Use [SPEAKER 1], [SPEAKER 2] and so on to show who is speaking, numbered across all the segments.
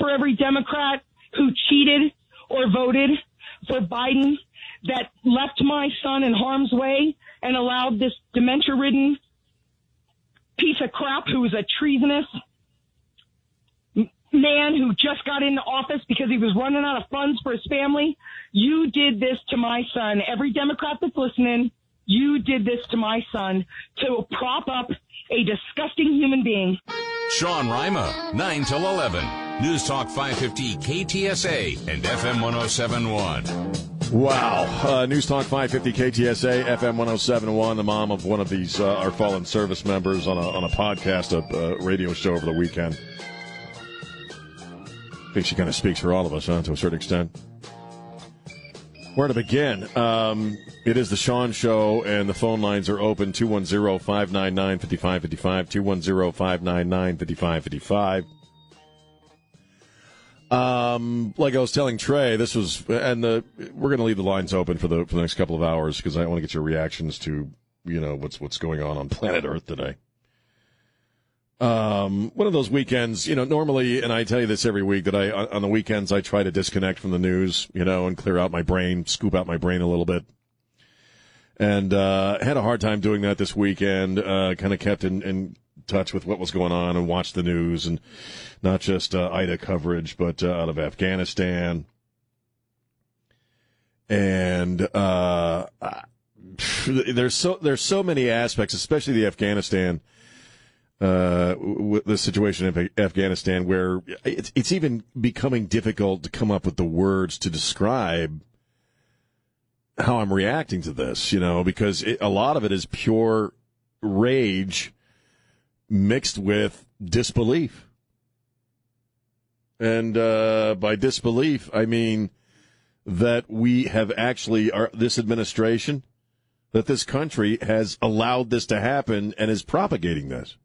[SPEAKER 1] for every Democrat who cheated or voted for Biden that left my son in harm's way and allowed this dementia ridden piece of crap who is a treasonous man who just got into office because he was running out of funds for his family. You did this to my son. Every Democrat that's listening, you did this to my son to prop up a disgusting human being.
[SPEAKER 2] Sean Rima, 9 till 11. News Talk 550 KTSA and FM 1071.
[SPEAKER 3] Wow. Uh, News Talk 550 KTSA, FM 1071, the mom of one of these, uh, our fallen service members on a, on a podcast, a, a radio show over the weekend. I think she kind of speaks for all of us, huh, to a certain extent. Where to begin? Um, it is the Sean Show, and the phone lines are open 210 599 5555. 210 599 5555. Um, like I was telling Trey, this was, and the we're going to leave the lines open for the for the next couple of hours because I want to get your reactions to you know what's what's going on on planet Earth today. Um, one of those weekends, you know, normally, and I tell you this every week that I on the weekends I try to disconnect from the news, you know, and clear out my brain, scoop out my brain a little bit. And uh, had a hard time doing that this weekend. Uh, kind of kept in, in touch with what was going on and watch the news and not just uh, Ida coverage, but uh, out of Afghanistan. And uh, there's so there's so many aspects, especially the Afghanistan uh, the situation in Afghanistan, where it's it's even becoming difficult to come up with the words to describe how I'm reacting to this. You know, because it, a lot of it is pure rage mixed with disbelief. And uh, by disbelief, I mean that we have actually, our, this administration, that this country has allowed this to happen and is propagating this.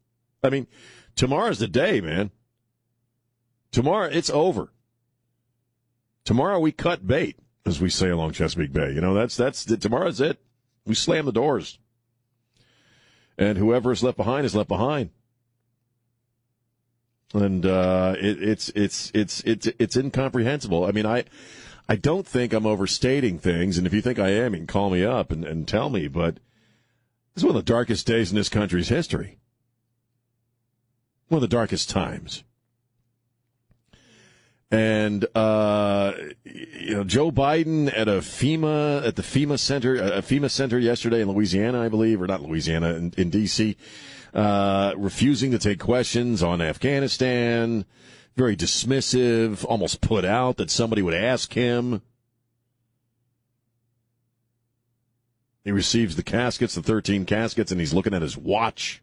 [SPEAKER 3] I mean, tomorrow's the day, man. Tomorrow, it's over. Tomorrow we cut bait, as we say along Chesapeake Bay. You know, that's, that's, tomorrow's it. We slam the doors. And whoever is left behind is left behind and uh, it, it's it's it's it's it's incomprehensible. I mean, I I don't think I'm overstating things, and if you think I am, you can call me up and, and tell me. But is one of the darkest days in this country's history. One of the darkest times. And uh, you know, Joe Biden at a FEMA at the FEMA center, a FEMA center yesterday in Louisiana, I believe, or not Louisiana, in, in D.C uh, refusing to take questions on Afghanistan, very dismissive, almost put out that somebody would ask him. He receives the caskets, the 13 caskets, and he's looking at his watch.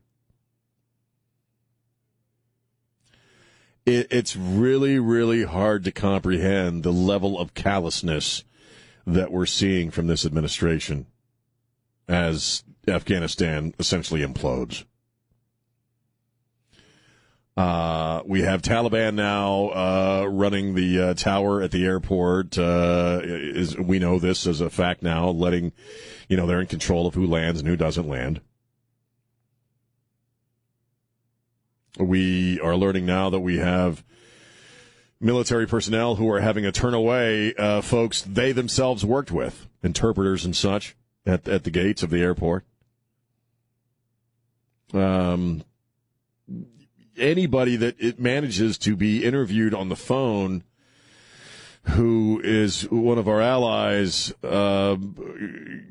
[SPEAKER 3] It, it's really, really hard to comprehend the level of callousness that we're seeing from this administration as Afghanistan essentially implodes. Uh, we have Taliban now uh, running the uh, tower at the airport. Uh, is we know this as a fact now, letting you know they're in control of who lands and who doesn't land. We are learning now that we have military personnel who are having to turn away uh, folks they themselves worked with, interpreters and such, at at the gates of the airport. Um, anybody that it manages to be interviewed on the phone who is one of our allies, uh,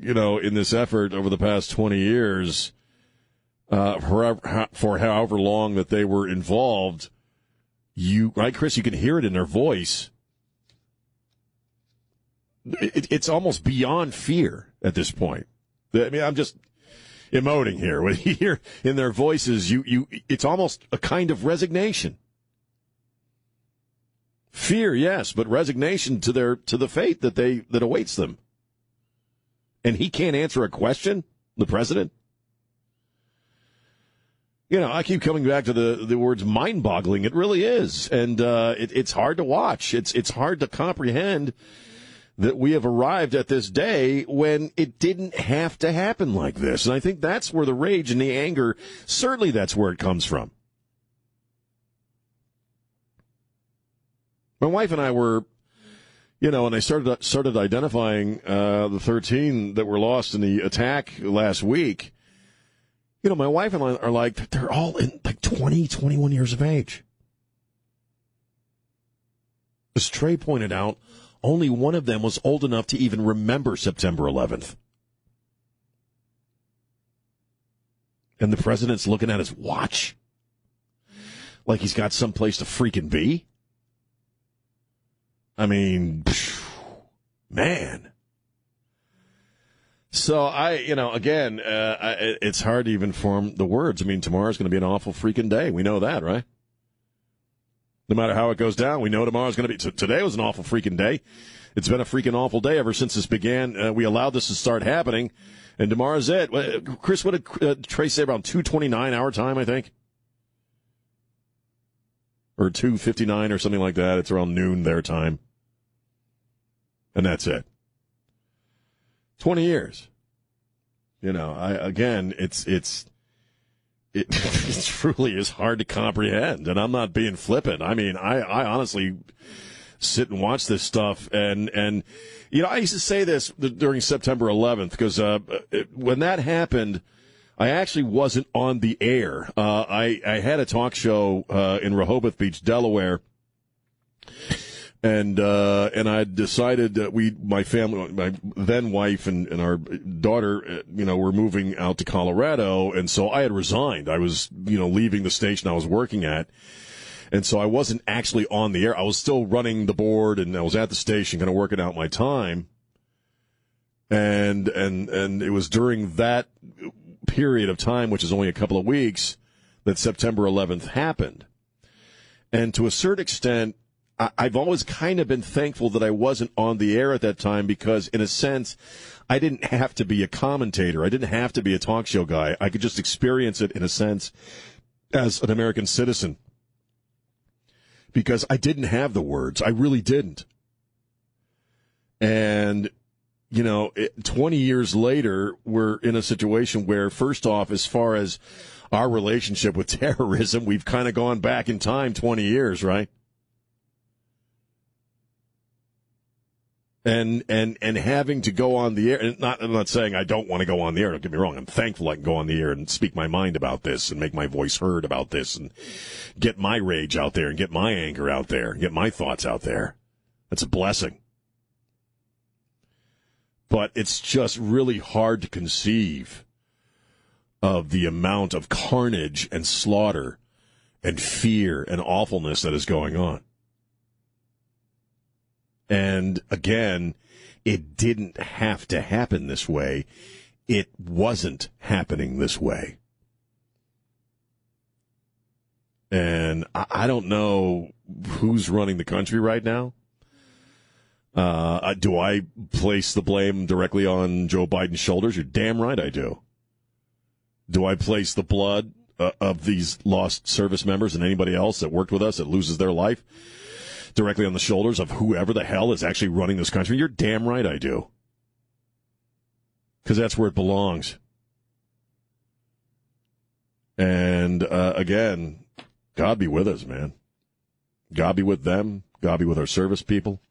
[SPEAKER 3] you know, in this effort over the past 20 years, uh, for, however long that they were involved, you, right, Chris, you can hear it in their voice. It, it's almost beyond fear at this point. I mean, I'm just, emoting here. When you hear in their voices, you, you, it's almost a kind of resignation. Fear, yes, but resignation to their, to the fate that they, that awaits them. And he can't answer a question, the president? You know, I keep coming back to the, the words mind boggling. It really is. And, uh, it, it's hard to watch. It's, it's hard to comprehend that we have arrived at this day when it didn't have to happen like this. And I think that's where the rage and the anger, certainly that's where it comes from. My wife and I were, you know, and I started started identifying uh, the 13 that were lost in the attack last week. You know, my wife and I are like, they're all in like 20, 21 years of age. As Trey pointed out, only one of them was old enough to even remember September 11th. And the president's looking at his watch like he's got someplace to freaking be. I mean, man. So I, you know, again, uh, I, it's hard to even form the words. I mean, tomorrow's going to be an awful freaking day. We know that, right? No matter how it goes down, we know tomorrow's going to be. T- today was an awful freaking day. It's been a freaking awful day ever since this began. Uh, we allowed this to start happening, and tomorrow's it. Chris, what did uh, Trey say around two twenty nine hour time? I think, or two fifty nine or something like that. It's around noon their time, and that's it. Twenty years. You know, I again, it's it's it, it truly is hard to comprehend. And I'm not being flippant. I mean, I, I honestly sit and watch this stuff and, and, you know, I used to say this during September 11th because, uh, when that happened, I actually wasn't on the air. Uh, I, I had a talk show, uh, in Rehoboth Beach, Delaware and uh, and I decided that we, my family, my then wife and, and our daughter, uh, you know, were moving out to Colorado, and so I had resigned. I was, you know, leaving the station I was working at, and so I wasn't actually on the air. I was still running the board, and I was at the station, kind of working out my time. And and and it was during that period of time, which is only a couple of weeks, that September 11th happened. And to a certain extent, I've always kind of been thankful that I wasn't on the air at that time because, in a sense, I didn't have to be a commentator. I didn't have to be a talk show guy. I could just experience it, in a sense, as an American citizen because I didn't have the words. I really didn't. And, you know, 20 years later, we're in a situation where, first off, as far as our relationship with terrorism, we've kind of gone back in time 20 years, right? And and and having to go on the air. And not, I'm not saying I don't want to go on the air. Don't get me wrong. I'm thankful I can go on the air and speak my mind about this and make my voice heard about this and get my rage out there and get my anger out there and get my thoughts out there. That's a blessing. But it's just really hard to conceive of the amount of carnage and slaughter and fear and awfulness that is going on. And again, it didn't have to happen this way. It wasn't happening this way. And I, I don't know who's running the country right now. Uh, do I place the blame directly on Joe Biden's shoulders? You're damn right I do. Do I place the blood uh, of these lost service members and anybody else that worked with us that loses their life? Directly on the shoulders of whoever the hell is actually running this country? You're damn right I do. Because that's where it belongs. And uh, again, God be with us, man. God be with them. God be with our service people.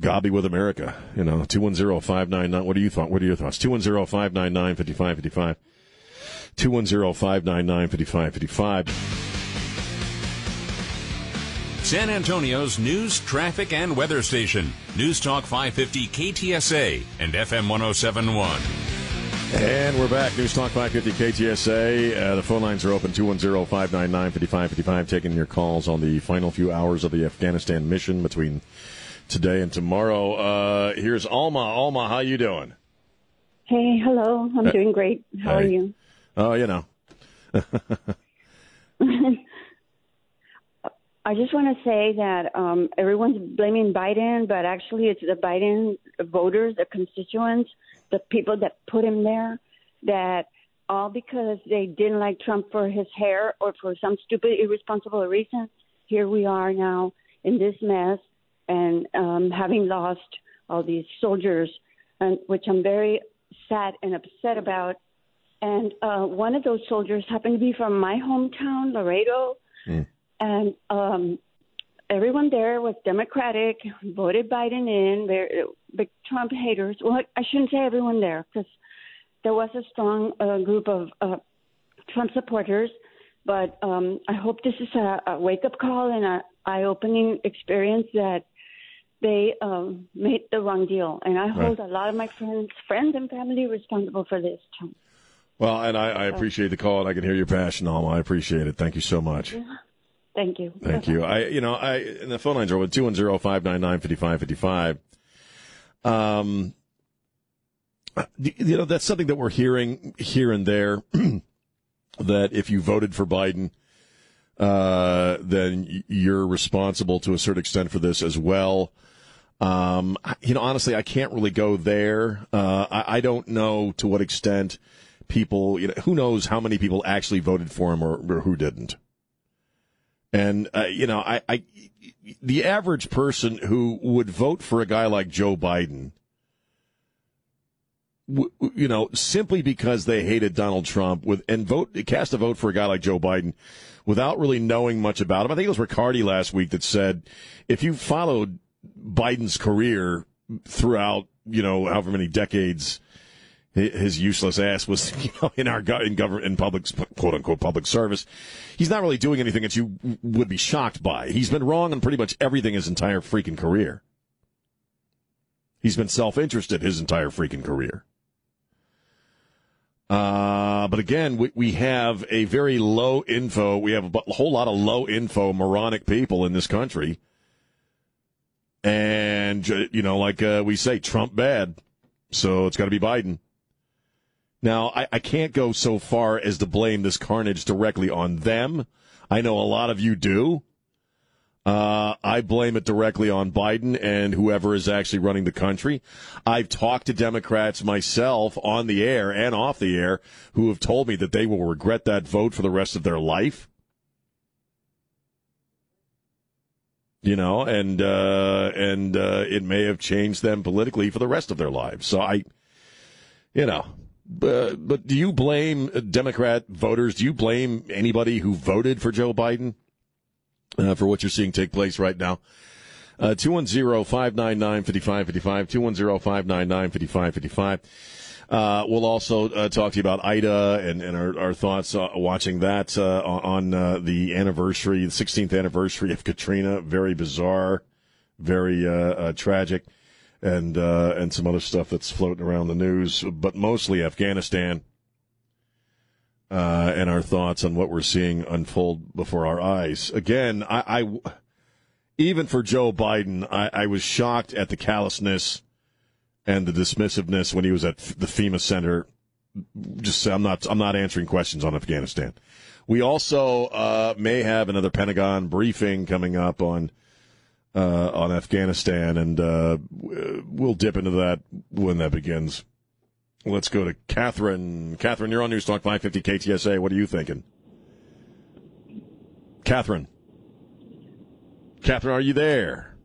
[SPEAKER 3] God be with America. You know, 210 599. What are you thought? What are your thoughts? 210 599
[SPEAKER 2] San Antonio's news, traffic, and weather station. News Talk 550 KTSA and FM 1071.
[SPEAKER 3] And we're back. News Talk 550 KTSA. Uh, the phone lines are open 210 599 5555. Taking your calls on the final few hours of the Afghanistan mission between today and tomorrow. Uh, here's Alma. Alma, how you doing?
[SPEAKER 4] Hey, hello. I'm uh, doing great. How hey. are you?
[SPEAKER 3] Oh, you know.
[SPEAKER 4] I just want to say that um, everyone's blaming Biden, but actually it's the Biden voters, the constituents, the people that put him there, that all because they didn't like Trump for his hair or for some stupid, irresponsible reason, here we are now in this mess and um, having lost all these soldiers, and which I'm very sad and upset about. And uh, one of those soldiers happened to be from my hometown, Laredo. Mm and um, everyone there was Democratic, voted Biden in. They're big Trump haters. Well, I shouldn't say everyone there because there was a strong uh, group of uh, Trump supporters. But um, I hope this is a, a wake up call and an eye opening experience that they um, made the wrong deal. And I hold right. a lot of my friends, friends and family responsible for this too.
[SPEAKER 3] Well, and I, I appreciate the call, and I can hear your passion, Alma. I appreciate it. Thank you so much.
[SPEAKER 4] Yeah. Thank you.
[SPEAKER 3] Thank you. I, you know, I, and the phone lines are with 210-599-5555. Um, you know, that's something that we're hearing here and there, that if you voted for Biden, uh, then you're responsible to a certain extent for this as well. Um, you know, honestly, I can't really go there. Uh, I, I, don't know to what extent people, you know, who knows how many people actually voted for him or, or who didn't. And, uh, you know, I, I, the average person who would vote for a guy like Joe Biden, you know, simply because they hated Donald Trump with, and vote, cast a vote for a guy like Joe Biden without really knowing much about him. I think it was Riccardi last week that said, if you followed Biden's career throughout, you know, however many decades, his useless ass was you know, in our in government in public quote unquote public service. He's not really doing anything that you would be shocked by. He's been wrong on pretty much everything his entire freaking career. He's been self interested his entire freaking career. Uh, but again, we, we have a very low info. We have a whole lot of low info moronic people in this country. And, you know, like uh, we say, Trump bad. So it's got to be Biden. Now, I, I can't go so far as to blame this carnage directly on them. I know a lot of you do. Uh, I blame it directly on Biden and whoever is actually running the country. I've talked to Democrats myself on the air and off the air who have told me that they will regret that vote for the rest of their life. You know, and uh, and uh, it may have changed them politically for the rest of their lives. So I, you know, but, but do you blame Democrat voters? Do you blame anybody who voted for Joe Biden uh, for what you're seeing take place right now? Uh, 210-599-5555, 210-599-5555. Uh, we'll also uh, talk to you about Ida and, and our, our thoughts uh, watching that uh, on uh, the anniversary, the 16th anniversary of Katrina. Very bizarre, very uh, tragic and uh, and some other stuff that's floating around the news, but mostly Afghanistan. Uh, and our thoughts on what we're seeing unfold before our eyes. Again, I, I even for Joe Biden, I, I, was shocked at the callousness and the dismissiveness when he was at the FEMA center. Just I'm not I'm not answering questions on Afghanistan. We also uh, may have another Pentagon briefing coming up on uh, on Afghanistan, and uh, we'll dip into that when that begins. Let's go to Catherine. Catherine, you're on News Talk 550 KTSA. What are you thinking? Catherine. Catherine, are you there?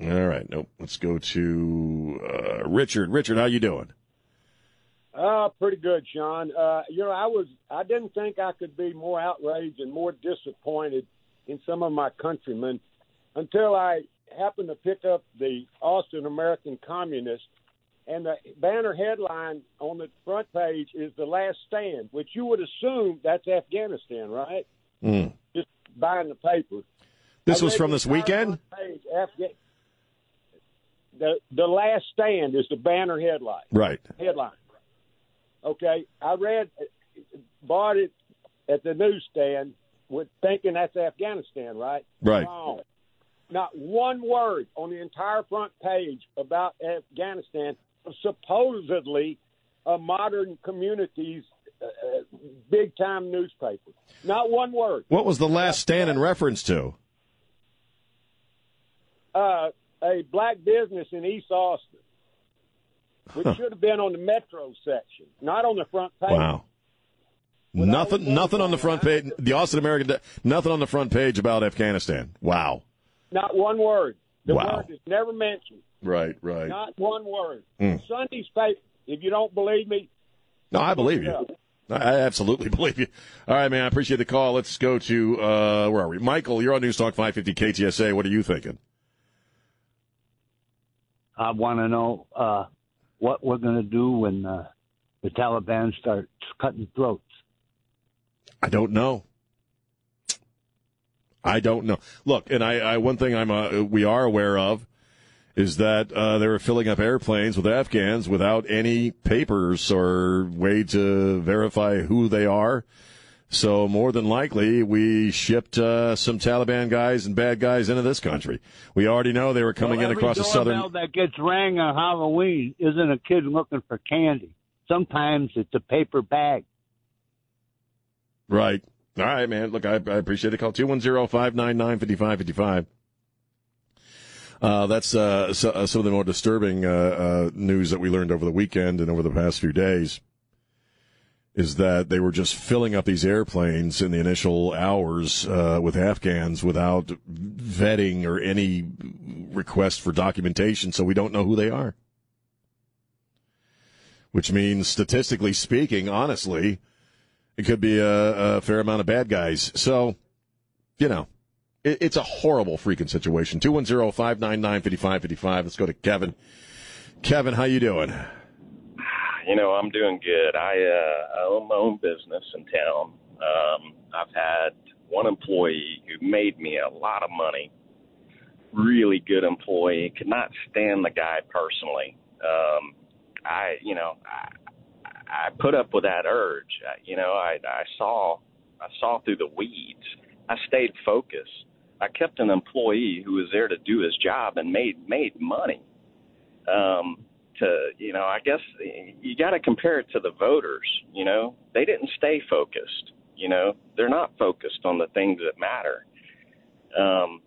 [SPEAKER 3] All right. Nope. Let's go to uh, Richard. Richard, how you doing?
[SPEAKER 5] Uh, pretty good, Sean. Uh, you know, I was I didn't think I could be more outraged and more disappointed in some of my countrymen until I happened to pick up the Austin American Communist, and the banner headline on the front page is "The Last Stand," which you would assume that's Afghanistan, right?
[SPEAKER 3] Mm.
[SPEAKER 5] Just buying the paper.
[SPEAKER 3] This was from this weekend.
[SPEAKER 5] Page, Afga- the The Last Stand is the banner headline.
[SPEAKER 3] Right.
[SPEAKER 5] Headline. Okay, I read, bought it at the newsstand with thinking that's Afghanistan, right?
[SPEAKER 3] Right.
[SPEAKER 5] Wrong. Not one word on the entire front page about Afghanistan, supposedly a modern community's uh, big time newspaper. Not one word.
[SPEAKER 3] What was the last stand in reference to?
[SPEAKER 5] Uh, a black business in East Austin, which huh. should have been on the metro section, not on the front page.
[SPEAKER 3] Wow. nothing, nothing on the front page. The Austin American, nothing on the front page about Afghanistan. Wow.
[SPEAKER 5] Not one word. The
[SPEAKER 3] wow.
[SPEAKER 5] word is never mentioned.
[SPEAKER 3] Right, right.
[SPEAKER 5] Not one word.
[SPEAKER 3] Mm.
[SPEAKER 5] Sunday's paper. If you don't believe me,
[SPEAKER 3] no, I believe you. I absolutely believe you. All right, man. I appreciate the call. Let's go to uh, where are we? Michael, you're on News Talk 550 KTSA. What are you thinking?
[SPEAKER 6] I want to know uh, what we're going to do when uh, the Taliban starts cutting throats.
[SPEAKER 3] I don't know. I don't know. Look, and I, I one thing I'm uh, we are aware of is that uh, they were filling up airplanes with Afghans without any papers or way to verify who they are. So more than likely, we shipped uh, some Taliban guys and bad guys into this country. We already know they were coming
[SPEAKER 6] well,
[SPEAKER 3] in across the southern.
[SPEAKER 6] that gets rang on Halloween isn't a kid looking for candy. Sometimes it's a paper bag.
[SPEAKER 3] Right. All right, man. Look, I, I appreciate the call. 210 599 5555. Uh, that's uh, so, uh, some of the more disturbing uh, uh, news that we learned over the weekend and over the past few days is that they were just filling up these airplanes in the initial hours with Afghans without vetting or any request for documentation, so we don't know who they are. Which means, statistically speaking, honestly, it could be a, a fair amount of bad guys. So, you know, it, it's a horrible freaking situation. 210-599-5555. Let's go to Kevin. Kevin, how you doing?
[SPEAKER 7] You know, I'm doing good. I, uh, I own my own business in town. Um, I've had one employee who made me a lot of money. Really good employee. Could not stand the guy personally. Um, I, you know, I, I put up with that urge. You know, I, I saw, I saw through the weeds. I stayed focused. I kept an employee who was there to do his job and made made money. Um, to you know, I guess you got to compare it to the voters. You know, they didn't stay focused. You know, they're not focused on the things that matter. Um,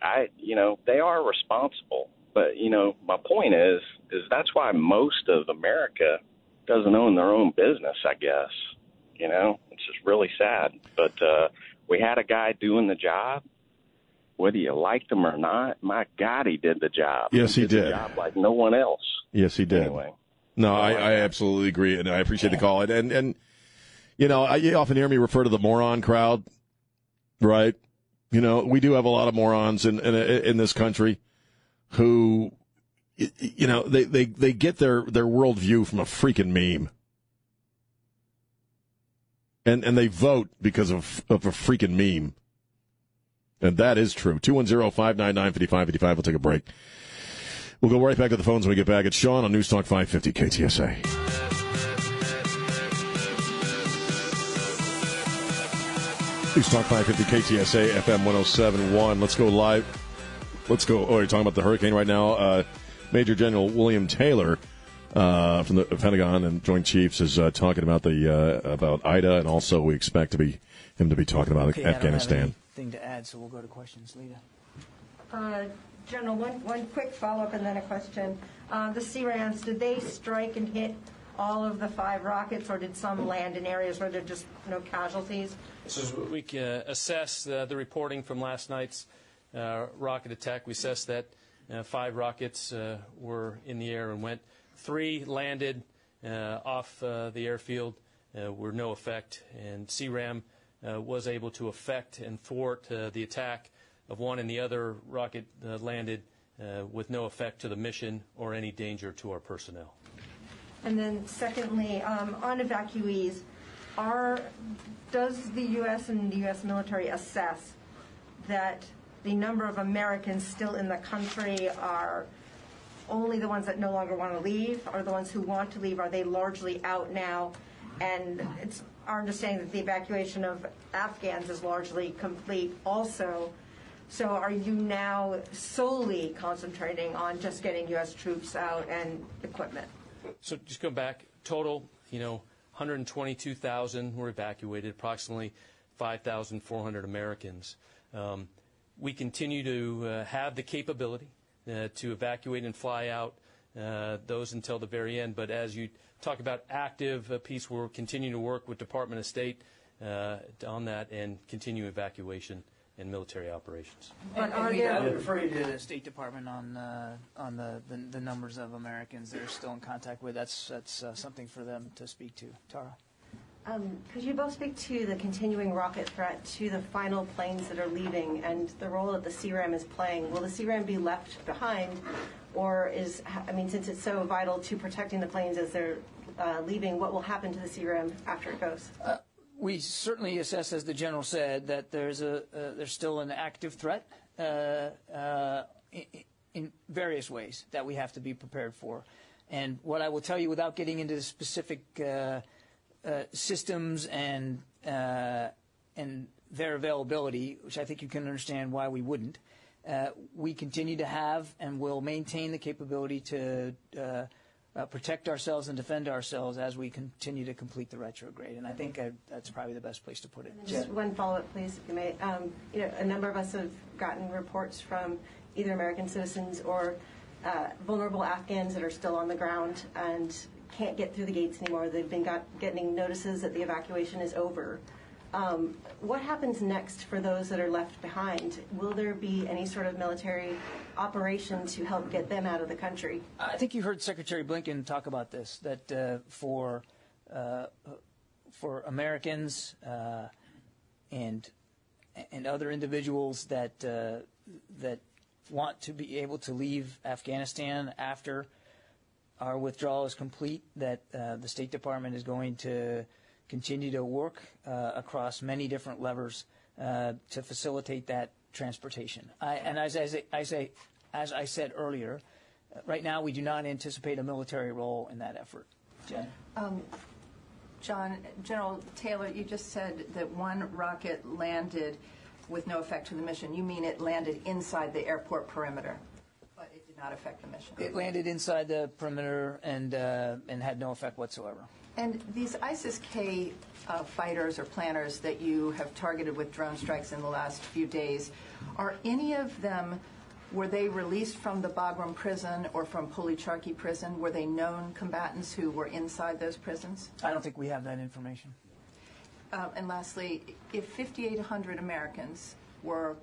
[SPEAKER 7] I, you know, they are responsible, but you know, my point is, is that's why most of America doesn't own their own business. I guess, you know, it's just really sad. But uh, we had a guy doing the job, whether you liked him or not. My God, he did the job.
[SPEAKER 3] Yes, he, he did.
[SPEAKER 7] did. job like no one else.
[SPEAKER 3] Yes, he did.
[SPEAKER 7] Anyway.
[SPEAKER 3] No, I, I absolutely agree, and I appreciate the call. And and, and you know, I, you often hear me refer to the moron crowd, right? You know, we do have a lot of morons in in, in this country who, you know, they, they, they get their their worldview from a freaking meme, and and they vote because of of a freaking meme. And that is true. 210 599 5555. We'll take a break. We'll go right back to the phones when we get back. It's Sean on News Talk 550 KTSA. News Talk 550 KTSA FM 1071. Let's go live. Let's go. Oh, you're talking about the hurricane right now. Uh, Major General William Taylor uh, from the Pentagon and Joint Chiefs is uh, talking about the uh, about Ida, and also we expect to be him to be talking about
[SPEAKER 8] okay,
[SPEAKER 3] Afghanistan
[SPEAKER 8] thing to add, so we'll go to questions. Lita.
[SPEAKER 9] Uh, General, one, one quick follow-up and then a question. Uh, the CRAMs, did they strike and hit all of the five rockets, or did some land in areas where there are just no casualties?
[SPEAKER 10] So We uh, assess uh, the reporting from last night's uh, rocket attack. We assess that uh, five rockets uh, were in the air and went. Three landed off the airfield, were no effect, and CRAM uh, was able to effect and thwart uh, the attack of one and the other rocket uh, landed with no effect to the mission or any danger to our personnel.
[SPEAKER 9] And then secondly, um, on evacuees, are, does the U.S. and the U.S. military assess that the number of Americans still in the country are only the ones that no longer want to leave, or the ones who want to leave, are they largely out now? And it's our understanding that the evacuation of Afghans is largely complete also. So are you now solely concentrating on just getting U.S. troops out and equipment?
[SPEAKER 10] So just go back, total, you know, 122,000 were evacuated, approximately 5,400 Americans. Um, we continue to uh, have the capability uh, to evacuate and fly out uh, those until the very end. But as you talk about active uh, peace, we're continuing to work with Department of State uh, on that and continue evacuation and military operations.
[SPEAKER 8] But are there? I would refer you to the State Department on uh, on the, the, the numbers of Americans they're still in contact with. That's that's uh, something for them to speak to. Tara.
[SPEAKER 9] Um, could you both speak to the continuing rocket threat to the final planes that are leaving and the role that the CRAM is playing? Will the CRAM be left behind, or is I mean, since it's so vital to protecting the planes as they're uh, leaving, what will happen to the CRAM after it goes?
[SPEAKER 8] Uh, we certainly assess, as the general said, that there's a uh, there's still an active threat uh, uh, in, in various ways that we have to be prepared for. And what I will tell you, without getting into the specific uh, uh, systems and uh, and their availability, which I think you can understand why we wouldn't. Uh, we continue to have and will maintain the capability to uh, uh, protect ourselves and defend ourselves as we continue to complete the retrograde. And I think that's probably the best place to put it.
[SPEAKER 9] Just one follow-up, please, if you may. Um, you know, a number of us have gotten reports from either American citizens or vulnerable Afghans that are still on the ground and can't get through the gates anymore. They've been got, getting notices that the evacuation is over. Um, what happens next for those that are left behind? Will there be any sort of military operation to help get them out of the country?
[SPEAKER 8] I think you heard Secretary Blinken talk about this. That uh, for uh, for Americans uh, and and other individuals that uh, that want to be able to leave Afghanistan after our withdrawal is complete, that uh, the State Department is going to continue to work uh, across many different levers uh, to facilitate that transportation. I, and as, as, I say, as I said earlier, right now we do not anticipate a military role in that effort. Jen? Um,
[SPEAKER 11] John, General Taylor, you just said that one rocket landed with no effect to the mission. You mean it landed inside the airport perimeter? Not affect the mission.
[SPEAKER 8] It landed inside the perimeter and uh, and had no effect whatsoever.
[SPEAKER 11] And these ISIS-K uh, fighters or planners that you have targeted with drone strikes in the last few days, are any of them were they released from the Bagram prison or from Pul-e-Charkhi prison? Were they known combatants who were inside those prisons?
[SPEAKER 8] I don't think we have that information.
[SPEAKER 11] Uh, and lastly, if 5,800 Americans were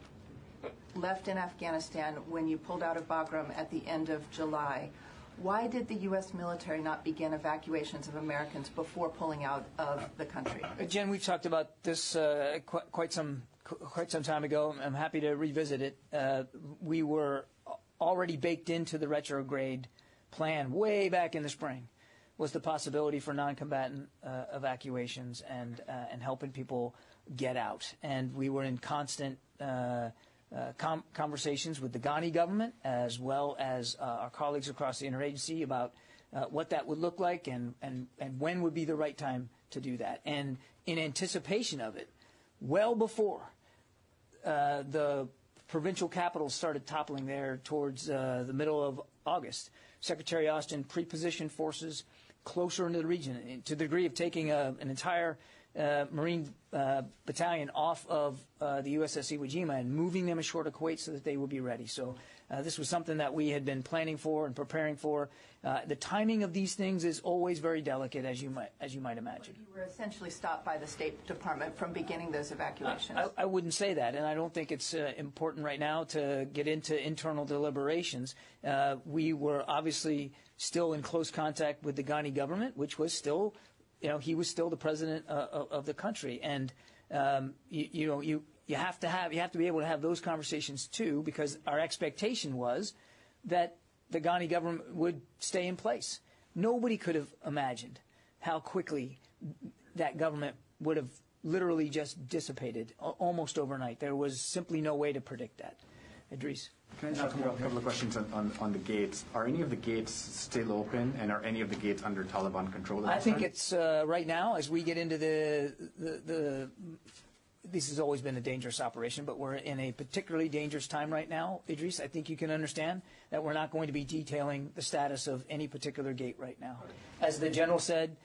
[SPEAKER 11] left in Afghanistan when you pulled out of Bagram at the end of July. Why did the U.S. military not begin evacuations of Americans before pulling out of the country?
[SPEAKER 8] Uh, Jen, we've talked about this uh, qu- quite some quite some time ago. I'm happy to revisit it. Uh, we were already baked into the retrograde plan way back in the spring was the possibility for non-combatant uh, evacuations and uh, and helping people get out. And we were in constant uh, com- conversations with the Ghani government as well as uh, our colleagues across the interagency about uh, what that would look like and, and, and when would be the right time to do that. And in anticipation of it, well before uh, the provincial capitals started toppling there towards uh, the middle of August, Secretary Austin pre-positioned forces closer into the region to the degree of taking a, an entire uh, Marine uh, battalion off of uh, the USS Iwo Jima and moving them ashore to Kuwait so that they would be ready. So uh, this was something that we had been planning for and preparing for. Uh, the timing of these things is always very delicate, as you might as you might imagine.
[SPEAKER 11] You were essentially stopped by the State Department from beginning those evacuations.
[SPEAKER 8] I, I wouldn't say that, and I don't think it's uh, important right now to get into internal deliberations. we were obviously still in close contact with the Ghani government, which was still you know, he was still the president uh, of the country, and um, you, you, know, you you have to have you have to be able to have those conversations too, because our expectation was that the Ghani government would stay in place. Nobody could have imagined how quickly that government would have literally just dissipated almost overnight. There was simply no way to predict that. Idrees.
[SPEAKER 12] Can I just ask a couple of questions on, on, on, the gates? Are any of the gates still open, and are any of the gates under Taliban control?
[SPEAKER 8] I think time? it's uh, right now as we get into the, the, the this has always been a dangerous operation, but we're in a particularly dangerous time right now, Idrees. I think you can understand that we're not going to be detailing the status of any particular gate right now. As the general said,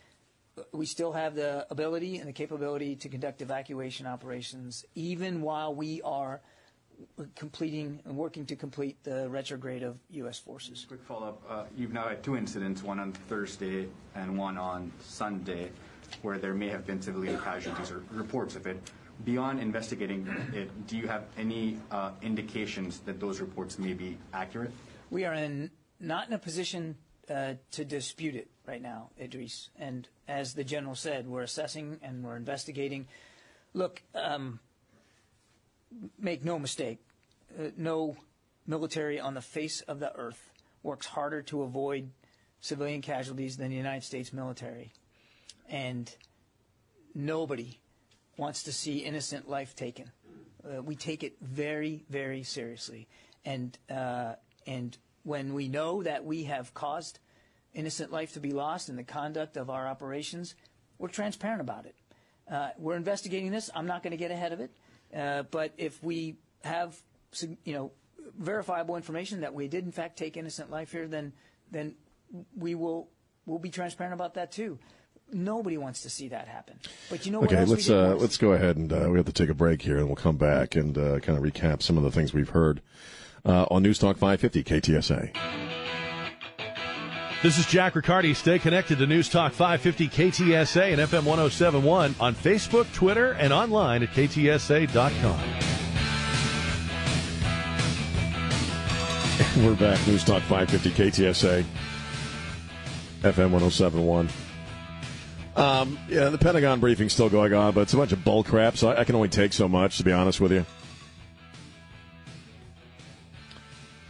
[SPEAKER 8] we still have the ability and the capability to conduct evacuation operations even while we are completing and working to complete the retrograde of U.S. forces.
[SPEAKER 12] Quick follow-up. Uh, you've now had two incidents, one on Thursday and one on Sunday, where there may have been civilian casualties or reports of it. Beyond investigating it, do you have any uh, indications that those reports may be accurate?
[SPEAKER 8] We are in, not in a position uh, to dispute it right now, Idrees. And as the general said, we're assessing and we're investigating. Look, um, make no mistake, uh, no military on the face of the earth works harder to avoid civilian casualties than the United States military. And nobody wants to see innocent life taken. Uh, we take it very, very seriously. And, uh, and when we know that we have caused innocent life to be lost in the conduct of our operations, we're transparent about it. Uh, we're investigating this. I'm not going to get ahead of it. Uh, but if we have, you know, verifiable information that we did in fact take innocent life here, then then we will we'll be transparent about that too. Nobody wants to see that happen. But you know
[SPEAKER 3] okay,
[SPEAKER 8] what?
[SPEAKER 3] let's uh, let's go ahead and uh, we have to take a break here, and we'll come back and uh, kind of recap some of the things we've heard uh, on News Talk 550 KTSA.
[SPEAKER 13] This is Jack Riccardi. Stay connected to News Talk 550 KTSA and FM 1071 on Facebook, Twitter, and online at ktsa.com.
[SPEAKER 3] We're back. News Talk 550 KTSA, FM 1071. Um, yeah, the Pentagon briefing's still going on, but it's a bunch of bull crap, so I, I can only take so much, to be honest with you.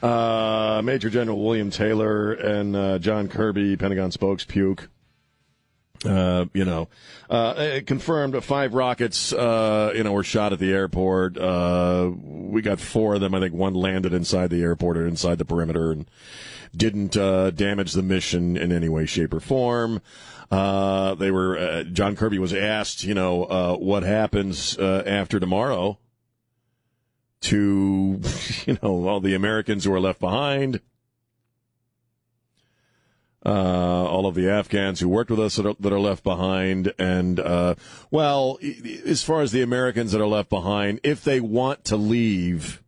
[SPEAKER 3] Uh, Major General William Taylor and uh, John Kirby, Pentagon spokes, puke. Uh, you know, uh, confirmed five rockets, uh, you know, were shot at the airport. Uh, we got four of them. I think one landed inside the airport or inside the perimeter and didn't, uh, damage the mission in any way, shape, or form. Uh, they were, uh, John Kirby was asked, you know, uh, what happens, uh, after tomorrow to, you know, all the Americans who are left behind. Uh, all of the Afghans who worked with us that are, that are left behind. And, uh, well, as far as the Americans that are left behind, if they want to leave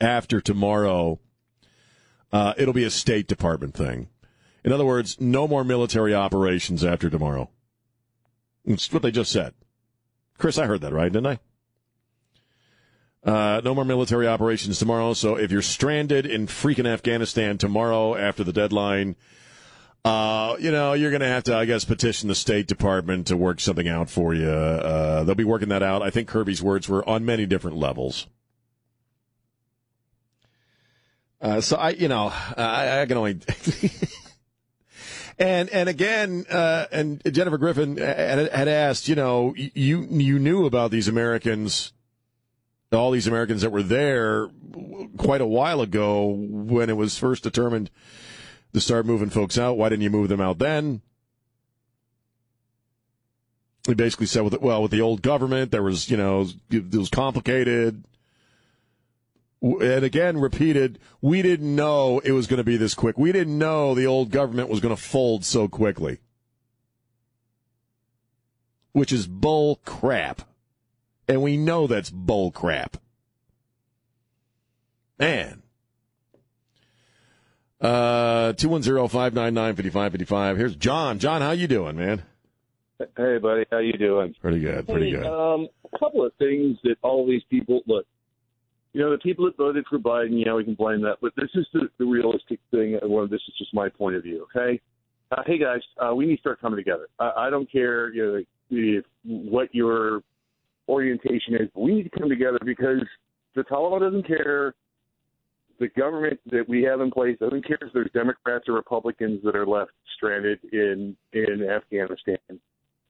[SPEAKER 3] after tomorrow, uh, it'll be a State Department thing. In other words, no more military operations after tomorrow. It's what they just said. Chris, I heard that right, didn't I? Uh, no more military operations tomorrow. So if you're stranded in freaking Afghanistan tomorrow after the deadline, uh, you know, you're going to have to, I guess, petition the State Department to work something out for you. Uh, they'll be working that out. I think Kirby's words were on many different levels. Uh, so I, you know, I, I can only. and and again, uh, and Jennifer Griffin had, had asked, you know, you you knew about these Americans, all these Americans that were there quite a while ago when it was first determined to start moving folks out. Why didn't you move them out then? He basically said, with well, with the old government, there was, you know, it was complicated. And again, repeated, we didn't know it was going to be this quick. We didn't know the old government was going to fold so quickly. Which is bull crap. And we know that's bull crap. Man. Uh, 210-599-5555. Here's John. John, how you doing, man?
[SPEAKER 14] Hey, buddy. How you doing?
[SPEAKER 3] Pretty good. Pretty
[SPEAKER 14] hey,
[SPEAKER 3] good.
[SPEAKER 14] Um, a couple of things that all these people look. You know, the people that voted for Biden, you know, we can blame that, but this is the, the realistic thing. And well, this is just my point of view. Okay. Uh, hey guys, uh, we need to start coming together. I, I don't care, you know, if, what your orientation is. We need to come together because the Taliban doesn't care the government that we have in place doesn't care if there's Democrats or Republicans that are left stranded in in Afghanistan.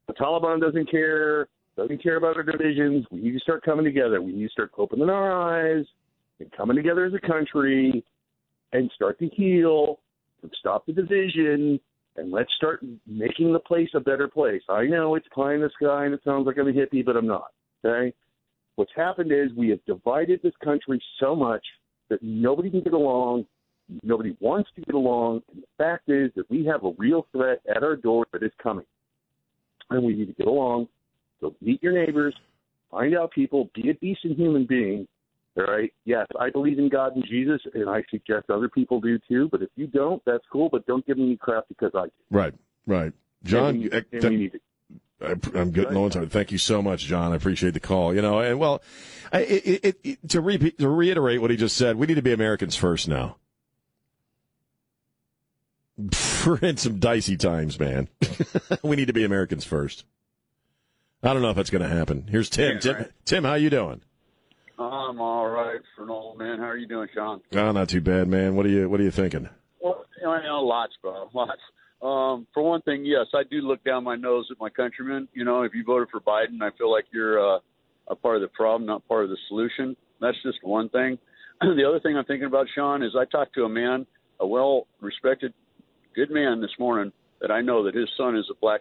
[SPEAKER 14] The Taliban doesn't care, doesn't care about our divisions. We need to start coming together. We need to start opening our eyes and coming together as a country and start to heal and stop the division and let's start making the place a better place. I know it's pie in the sky and it sounds like I'm a hippie, but I'm not. Okay? What's happened is we have divided this country so much that nobody can get along. Nobody wants to get along. And the fact is that we have a real threat at our door that is coming. And we need to get along. So meet your neighbors, find out people, be a decent human being. All right. Yes, I believe in God and Jesus, and I suggest other people do too. But if you don't, that's cool. But don't give me any crap because I do.
[SPEAKER 3] Right. Right. John,
[SPEAKER 14] And we, and we need to
[SPEAKER 3] I, I'm good. No one's Thank you so much, John. I appreciate the call. You know, and well, I, it, it, it, to repeat, to reiterate what he just said, we need to be Americans first now. We're in some dicey times, man. we need to be Americans first. I don't know if that's going to happen. Here's Tim.
[SPEAKER 15] Yeah,
[SPEAKER 3] Tim,
[SPEAKER 15] right.
[SPEAKER 3] Tim, how you doing?
[SPEAKER 15] I'm all right for an old man. How are you doing, Sean?
[SPEAKER 3] Oh, not too bad, man. What are you What are you thinking?
[SPEAKER 15] Well, you I know lots, bro, lots. Um, for one thing, yes, I do look down my nose at my countrymen. You know, if you voted for Biden, I feel like you're uh, a part of the problem, not part of the solution. That's just one thing. the other thing I'm thinking about, Sean, is I talked to a man, a well-respected, good man this morning that I know that his son is a black,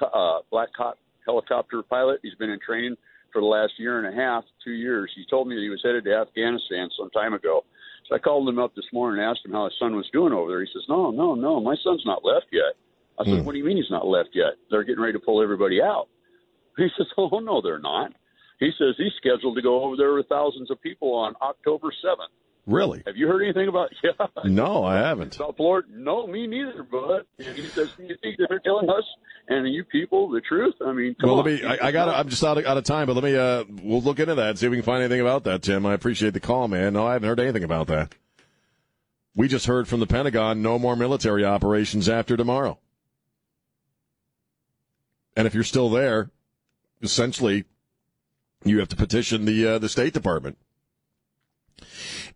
[SPEAKER 15] uh, black hawk helicopter pilot. He's been in training for the last year and a half, two years. He told me that he was headed to Afghanistan some time ago. So I called him up this morning and asked him how his son was doing over there. He says, "No, no, no, my son's not left yet." I said, hmm. "What do you mean he's not left yet? They're getting ready to pull everybody out." He says, "Oh no, they're not." He says he's scheduled to go over there with thousands of people on October seventh.
[SPEAKER 3] Really?
[SPEAKER 15] Have you heard anything about? Yeah.
[SPEAKER 3] No, I haven't.
[SPEAKER 15] South Florida? No, me neither. But he says, you think they're telling us and you people the truth?" I mean, come
[SPEAKER 3] well,
[SPEAKER 15] on.
[SPEAKER 3] let me. I, I got. I'm just out of, out of time, but let me. Uh, we'll look into that. See if we can find anything about that, Tim. I appreciate the call, man. No, I haven't heard anything about that. We just heard from the Pentagon: no more military operations after tomorrow. And if you're still there, essentially, you have to petition the uh, the State Department.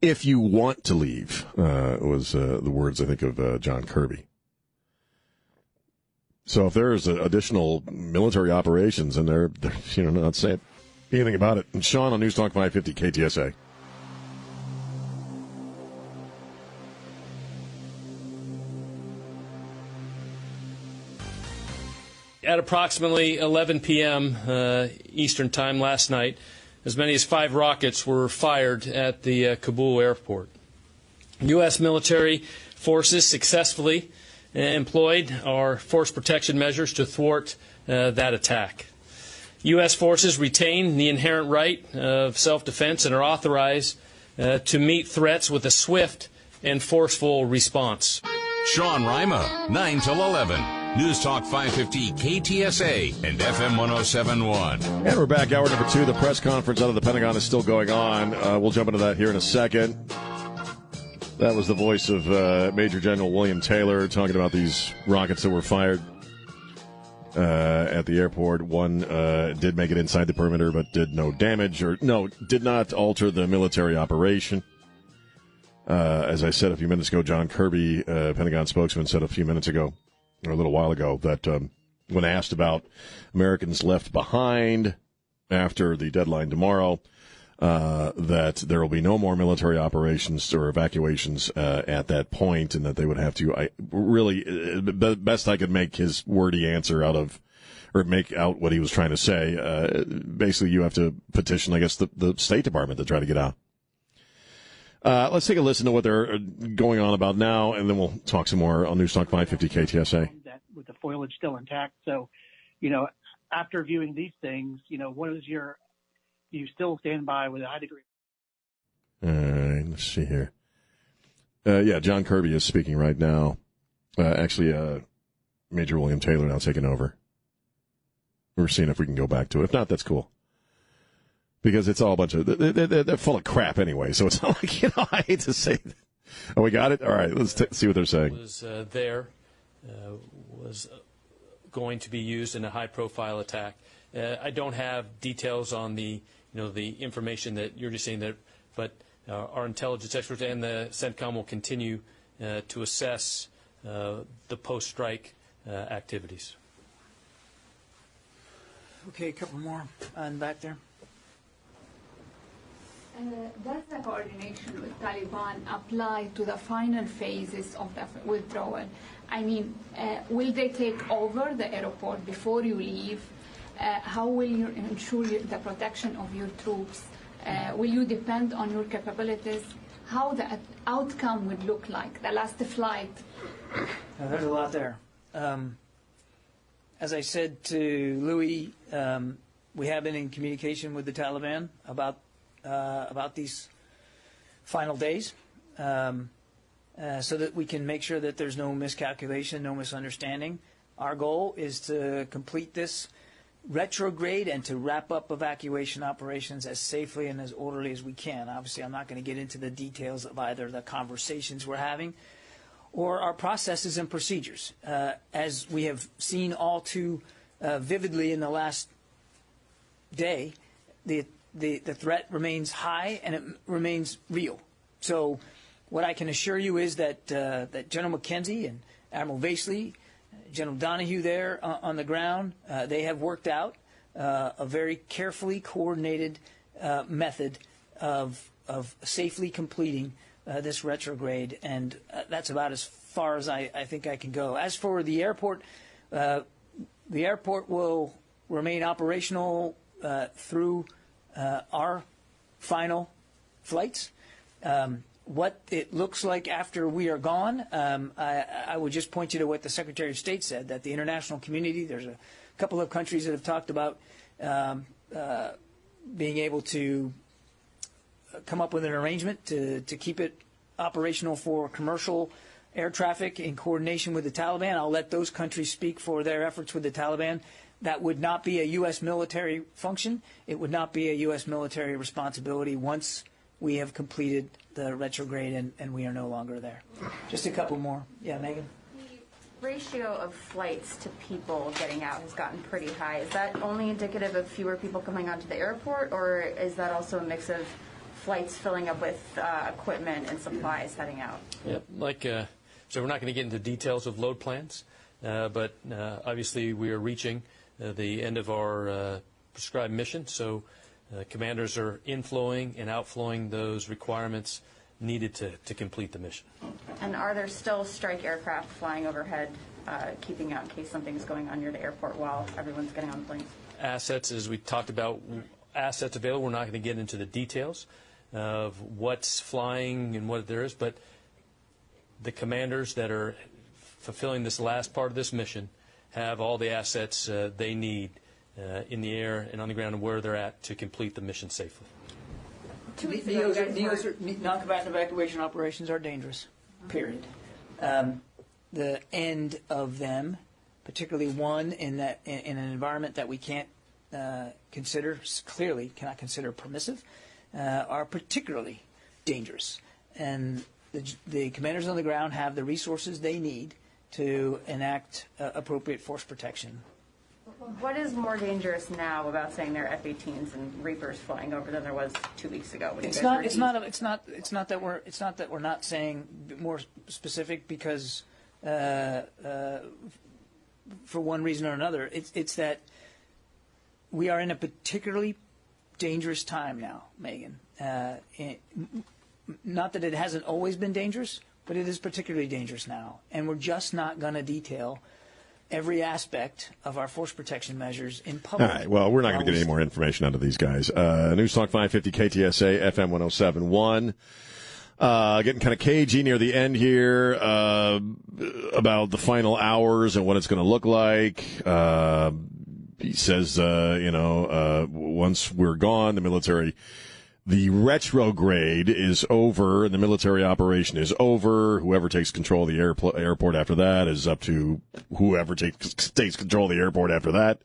[SPEAKER 3] If you want to leave, uh, was uh, the words I think of uh, John Kirby. So if there's uh, additional military operations and they're, they're you know not saying anything about it, and Sean on News Talk 550 KTSA.
[SPEAKER 10] At approximately 11 p.m. Uh, Eastern Time last night, as many as five rockets were fired at the uh, Kabul airport. U.S. military forces successfully uh, employed our force protection measures to thwart uh, that attack. U.S. forces retain the inherent right of self defense and are authorized uh, to meet threats with a swift and forceful response.
[SPEAKER 2] Sean Rima, 9 till 11. News Talk 550 KTSA and FM 1071.
[SPEAKER 3] And we're back, hour number two. The press conference out of the Pentagon is still going on. Uh, we'll jump into that here in a second. That was the voice of uh, Major General William Taylor talking about these rockets that were fired uh, at the airport. One uh, did make it inside the perimeter, but did no damage, or no, did not alter the military operation. Uh, as I said a few minutes ago, John Kirby, uh, Pentagon spokesman, said a few minutes ago, or a little while ago, that um, when asked about Americans left behind after the deadline tomorrow, uh, that there will be no more military operations or evacuations uh, at that point, and that they would have to. I really uh, best I could make his wordy answer out of, or make out what he was trying to say. Uh, basically, you have to petition, I guess, the, the State Department to try to get out. Uh, let's take a listen to what they're uh, going on about now, and then we'll talk some more on News Talk 550 KTSA.
[SPEAKER 16] that with the foliage still intact. So, you know, after viewing these things, you know, what is your, do you still stand by with a high degree?
[SPEAKER 3] All right, let's see here. Uh, yeah, John Kirby is speaking right now. Uh, actually, uh, Major William Taylor now taking over. We're seeing if we can go back to it. If not, that's cool. Because it's all a bunch of they're, they're, they're full of crap anyway. So it's not like you know. I hate to say. That. Oh, we got it. All right, let's t- see what they're saying.
[SPEAKER 10] was uh, there uh, was going to be used in a high-profile attack. Uh, I don't have details on the you know the information that you're just saying that, but uh, our intelligence experts and the CENTCOM will continue uh, to assess uh, the post-strike uh, activities.
[SPEAKER 8] Okay, a couple more on back there.
[SPEAKER 17] Uh, does the coordination with Taliban apply to the final phases of the withdrawal? I mean, uh, will they take over the airport before you leave? Uh, how will you ensure the protection of your troops? Will you depend on your capabilities? How the outcome would look like, the last flight?
[SPEAKER 8] Now, there's a lot there. Um, as I said to Louis, um, we have been in communication with the Taliban about about these final days, um, uh, so that we can make sure that there's no miscalculation, no misunderstanding. Our goal is to complete this retrograde and to wrap up evacuation operations as safely and as orderly as we can. Obviously, I'm not going to get into the details of either the conversations we're having or our processes and procedures. Uh, as we have seen all too uh, vividly in the last day, the, the, the threat remains high and it remains real. So, what I can assure you is that, uh, that General McKenzie and Admiral Vasely, General Donahue there uh, on the ground, uh, they have worked out uh, a very carefully coordinated uh, method of, of safely completing uh, this retrograde, and that's about as far as I, I, think I can go. As for the airport, the airport will remain operational uh, our final flights. Um, what it looks like after we are gone, um, I, I, would just point you to what the Secretary of State said that the international community, there's a couple of countries that have talked about um, uh, being able to come up with an arrangement to, to keep it operational for commercial air traffic in coordination with the Taliban. I'll let those countries speak for their efforts with the Taliban. That would not be a U.S. military function. It would not be a U.S. military responsibility once we have completed the retrograde and, and we are no longer there. Just a couple more. Yeah, Megan?
[SPEAKER 18] The ratio of flights to people getting out has gotten pretty high. Is that only indicative of fewer people coming onto the airport, or is that also a mix of flights filling up with uh, equipment and supplies heading out?
[SPEAKER 10] Yep. Like, uh, so we're not going to get into details of load plans, uh, but uh, obviously we are reaching uh, the end of our uh, prescribed mission. So commanders are inflowing and outflowing those requirements needed to, to complete the mission.
[SPEAKER 18] And are there still strike aircraft flying overhead, uh, keeping out in case something's going on near the airport while everyone's getting on planes?
[SPEAKER 10] Assets, as we talked about, assets available. We're not going to get into the details of what's flying and what there is, but the commanders that are fulfilling this last part of this mission have all the assets uh, they need uh, in the air and on the ground and where they're at to complete the mission safely
[SPEAKER 8] two weeks ago, NEOs are, non-combatant evacuation operations are dangerous. Period. Um, the end of them, particularly one in that in, in an environment that we can't uh, consider clearly cannot consider permissive, uh, are particularly dangerous. And the, the, commanders on the ground have the resources they need to enact uh, appropriate force protection
[SPEAKER 18] what is more dangerous now about saying there are F-18s and Reapers flying over than there was two weeks ago? When
[SPEAKER 8] it's not. It's not. A, it's not. It's not that we're. It's not that we're not saying more specific because uh, uh, for one reason or another. It's it's that we are in a particularly dangerous time now, Megan. Uh, not that it hasn't always been dangerous, but it is particularly dangerous now, and we're just not going to detail every aspect of our force protection measures in public.
[SPEAKER 3] All right. Well, we're not going to get any more information out of these guys. Uh, News Talk 550 KTSA FM 1071. Uh, getting kind of cagey near the end here uh, about the final hours and what it's going to look like. Uh, he says, uh, you know, uh, once we're gone, the military the retrograde is over and the military operation is over. Whoever takes control of the airport after that is up to whoever takes takes control of the airport after that.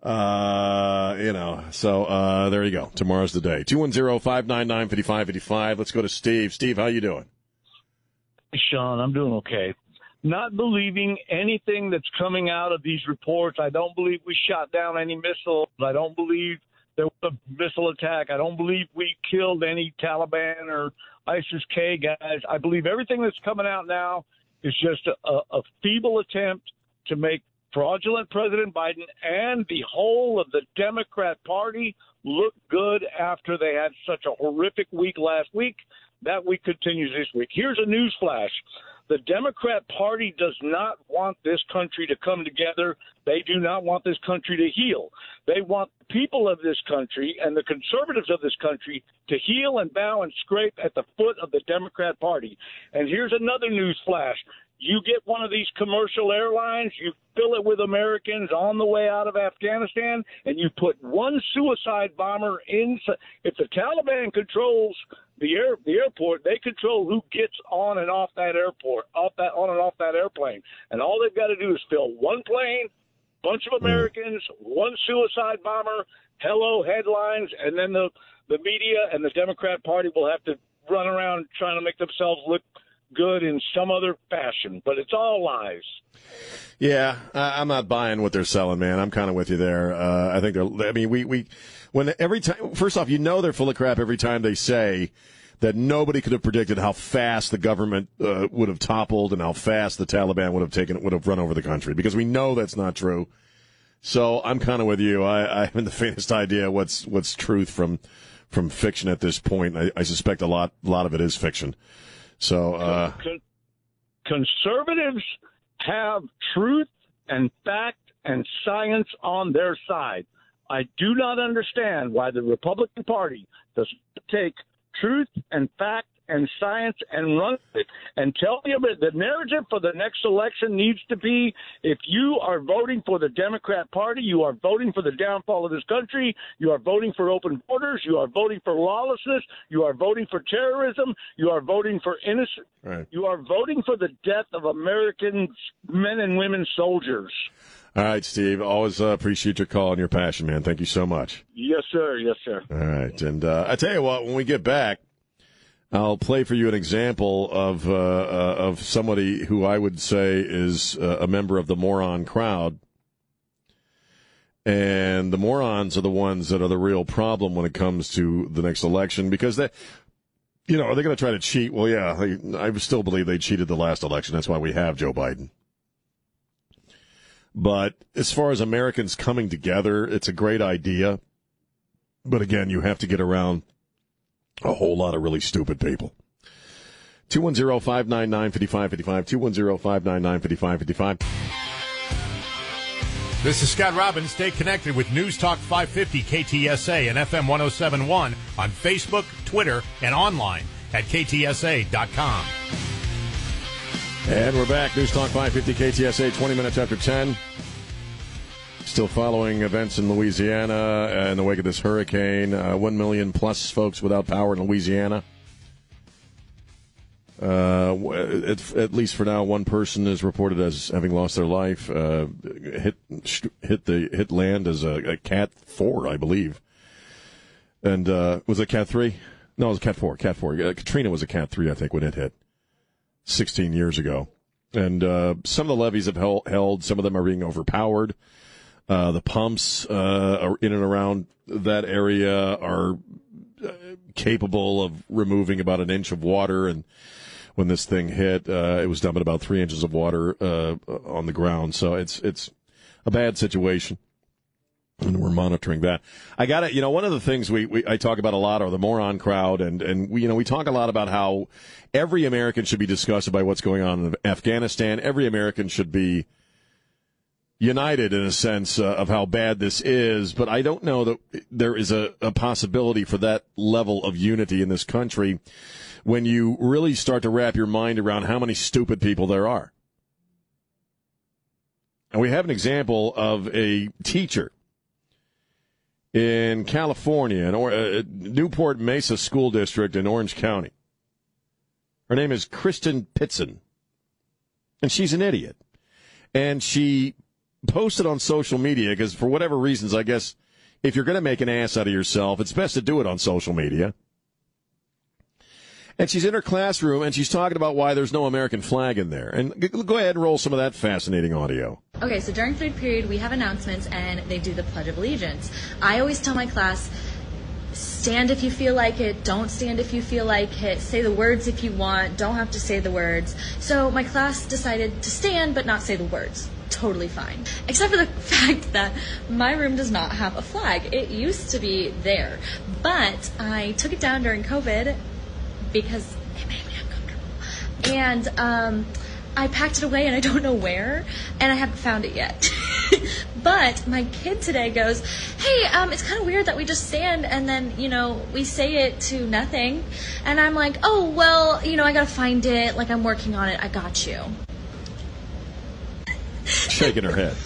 [SPEAKER 3] Uh, you know, so uh, there you go. Tomorrow's the day. 210-599-5555. Let's go to Steve. Steve, how you doing?
[SPEAKER 19] Sean, I'm doing okay. Not believing anything that's coming out of these reports. I don't believe we shot down any missiles. I don't believe there was a missile attack. I don't believe we killed any Taliban or ISIS K guys. I believe everything that's coming out now is just a, a feeble attempt to make fraudulent President Biden and the whole of the Democrat Party look good after they had such a horrific week last week. That week continues this week. Here's a news flash. The Democrat Party does not want this country to come together. They do not want this country to heal. They want the people of this country and the conservatives of this country to heal and bow and scrape at the foot of the Democrat Party. And here's another news flash. You get one of these commercial airlines, you fill it with Americans on the way out of Afghanistan, and you put one suicide bomber in. If the Taliban controls the air the airport, they control who gets on and off that airport, off that on and off that airplane, and all they've got to do is fill one plane, bunch of hmm. Americans, one suicide bomber, hello headlines, and then the the media and the Democrat Party will have to run around trying to make themselves look good in some other fashion, but it's all lies.
[SPEAKER 3] Yeah, I, I'm not buying what they're selling, man. I'm kind of with you there. Uh, I think they're. I mean, we we when every time. First off, you know they're full of crap every time they say that nobody could have predicted how fast the government uh, would have toppled and how fast the Taliban would have taken it would have run over the country because we know that's not true. So I'm kind of with you. I, I haven't the faintest idea what's what's truth from from fiction at this point. I, I suspect a lot a lot of it is fiction. So uh,
[SPEAKER 19] Con- conservatives have truth and fact and science on their side. I do not understand why the Republican Party does not take truth and fact and science and run it and tell you that the narrative for the next election needs to be if you are voting for the Democrat Party, you are voting for the downfall of this country, you are voting for open borders, you are voting for lawlessness, you are voting for terrorism, you are voting for innocent,
[SPEAKER 3] Right.
[SPEAKER 19] you are voting for the death of American men and women soldiers.
[SPEAKER 3] all right, Steve. Always uh, appreciate your call and your passion, man. Thank you so much.
[SPEAKER 19] Yes, sir. Yes, sir.
[SPEAKER 3] All right, and uh, I tell you what, when we get back, I'll play for you an example of uh, uh, of somebody who I would say is uh, a member of the moron crowd, and the morons are the ones that are the real problem when it comes to the next election because they. You know, are they going to try to cheat? Well, yeah, I still believe they cheated the last election. That's why we have Joe Biden. But as far as Americans coming together, it's a great idea. But again, you have to get around a whole lot of really stupid people. 210-599-5555, 210-599-5555.
[SPEAKER 20] This is Scott Robbins. Stay connected with News Talk 550 KTSA and FM 1071 on Facebook, Twitter, and online at ktsa.com.
[SPEAKER 3] And we're back. News Talk 550 KTSA, 20 minutes after 10. Still following events in Louisiana in the wake of this hurricane. Uh, One million plus folks without power in Louisiana. Uh, at, at least for now, one person is reported as having lost their life. Uh, hit hit the hit land as a, a cat four, I believe. And uh, was it cat three? No, it was cat four. Cat four. Uh, Katrina was a cat three, I think, when it hit. 16 years ago. And uh, some of the levees have held, held, some of them are being overpowered. Uh, the pumps uh, in and around that area are uh, capable of removing about an inch of water. And when this thing hit, uh, it was dumping about three inches of water uh, on the ground. So it's it's a bad situation and we're monitoring that. I got it. You know, one of the things we, we I talk about a lot are the moron crowd, and and we you know we talk a lot about how every American should be disgusted by what's going on in Afghanistan. Every American should be united in a sense uh, of how bad this is, but I don't know that there is a, a possibility for that level of unity in this country when you really start to wrap your mind around how many stupid people there are. And we have an example of a teacher in California, in or- uh, Newport Mesa School District in Orange County. Her name is Kristin Pitzen, and she's an idiot. And she posted on social media because, for whatever reasons, I guess if you're going to make an ass out of yourself, it's best to do it on social media. And she's in her classroom and she's talking about why there's no American flag in there. And go ahead and roll some of that fascinating audio.
[SPEAKER 21] Okay, so during third period, we have announcements and they do the Pledge of Allegiance. I always tell my class stand if you feel like it, don't stand if you feel like it, say the words if you want, don't have to say the words. So my class decided to stand but not say the words. Totally fine. Except for the fact that my room does not have a flag. It used to be there. But I took it down during COVID because it made me uncomfortable. And um, I packed it away and I don't know where, and I haven't found it yet. but my kid today goes, "Hey, um, it's kind of weird that we just stand and then you know we say it to nothing," and I'm like, "Oh well, you know I gotta find it. Like I'm working on it. I got you."
[SPEAKER 3] Shaking her head.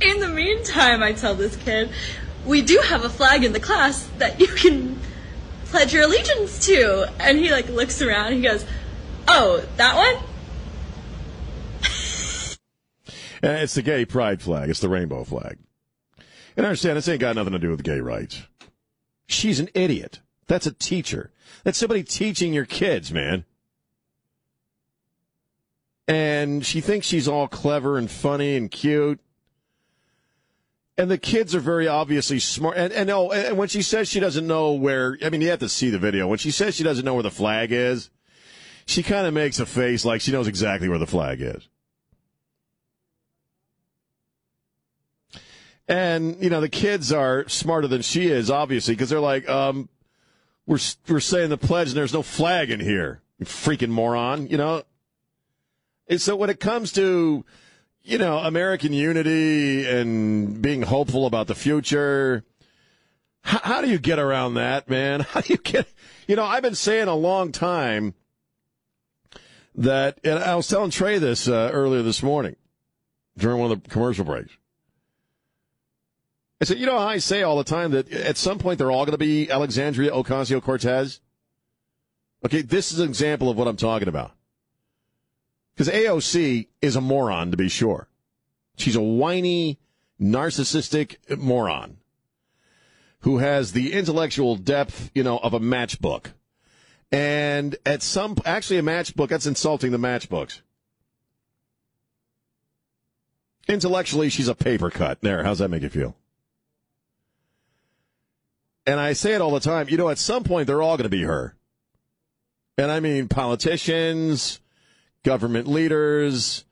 [SPEAKER 21] In the meantime, I tell this kid, "We do have a flag in the class that you can pledge your allegiance to," and he like looks around. And he goes, "Oh, that one."
[SPEAKER 3] And uh, it's the gay pride flag. It's the rainbow flag. And I understand this ain't got nothing to do with gay rights. She's an idiot. That's a teacher. That's somebody teaching your kids, man. And she thinks she's all clever and funny and cute. And the kids are very obviously smart. And, and oh, and when she says she doesn't know where, I mean, you have to see the video. When she says she doesn't know where the flag is, she kind of makes a face like she knows exactly where the flag is. And, you know, the kids are smarter than she is, obviously, because they're like, um, we're, we're saying the pledge and there's no flag in here. You freaking moron, you know? So when it comes to, you know, American unity and being hopeful about the future, how, how do you get around that, man? How do you get, you know, I've been saying a long time that, and I was telling Trey this uh, earlier this morning during one of the commercial breaks. I said, you know, I say all the time that at some point they're all going to be Alexandria Ocasio Cortez. Okay, this is an example of what I'm talking about. Because AOC is a moron, to be sure. She's a whiny, narcissistic moron who has the intellectual depth, you know, of a matchbook. And at some, actually, a matchbook, that's insulting the matchbooks. Intellectually, she's a paper cut. There, how's that make you feel? And I say it all the time, you know, at some point, they're all going to be her. And I mean politicians, government leaders,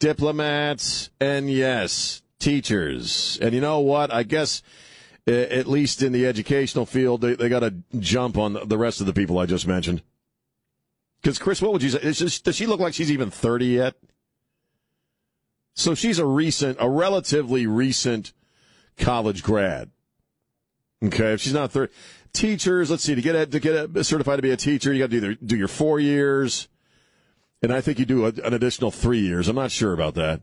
[SPEAKER 3] diplomats, and yes, teachers. And you know what? I guess, at least in the educational field, they, they got to jump on the rest of the people I just mentioned. Because, Chris, what would you say? Does she look like she's even 30 yet? So she's a recent, a relatively recent college grad. Okay, if she's not 30. Teachers, let's see, to get a, to get a, certified to be a teacher, you got to do, do your four years. And I think you do a, an additional three years. I'm not sure about that.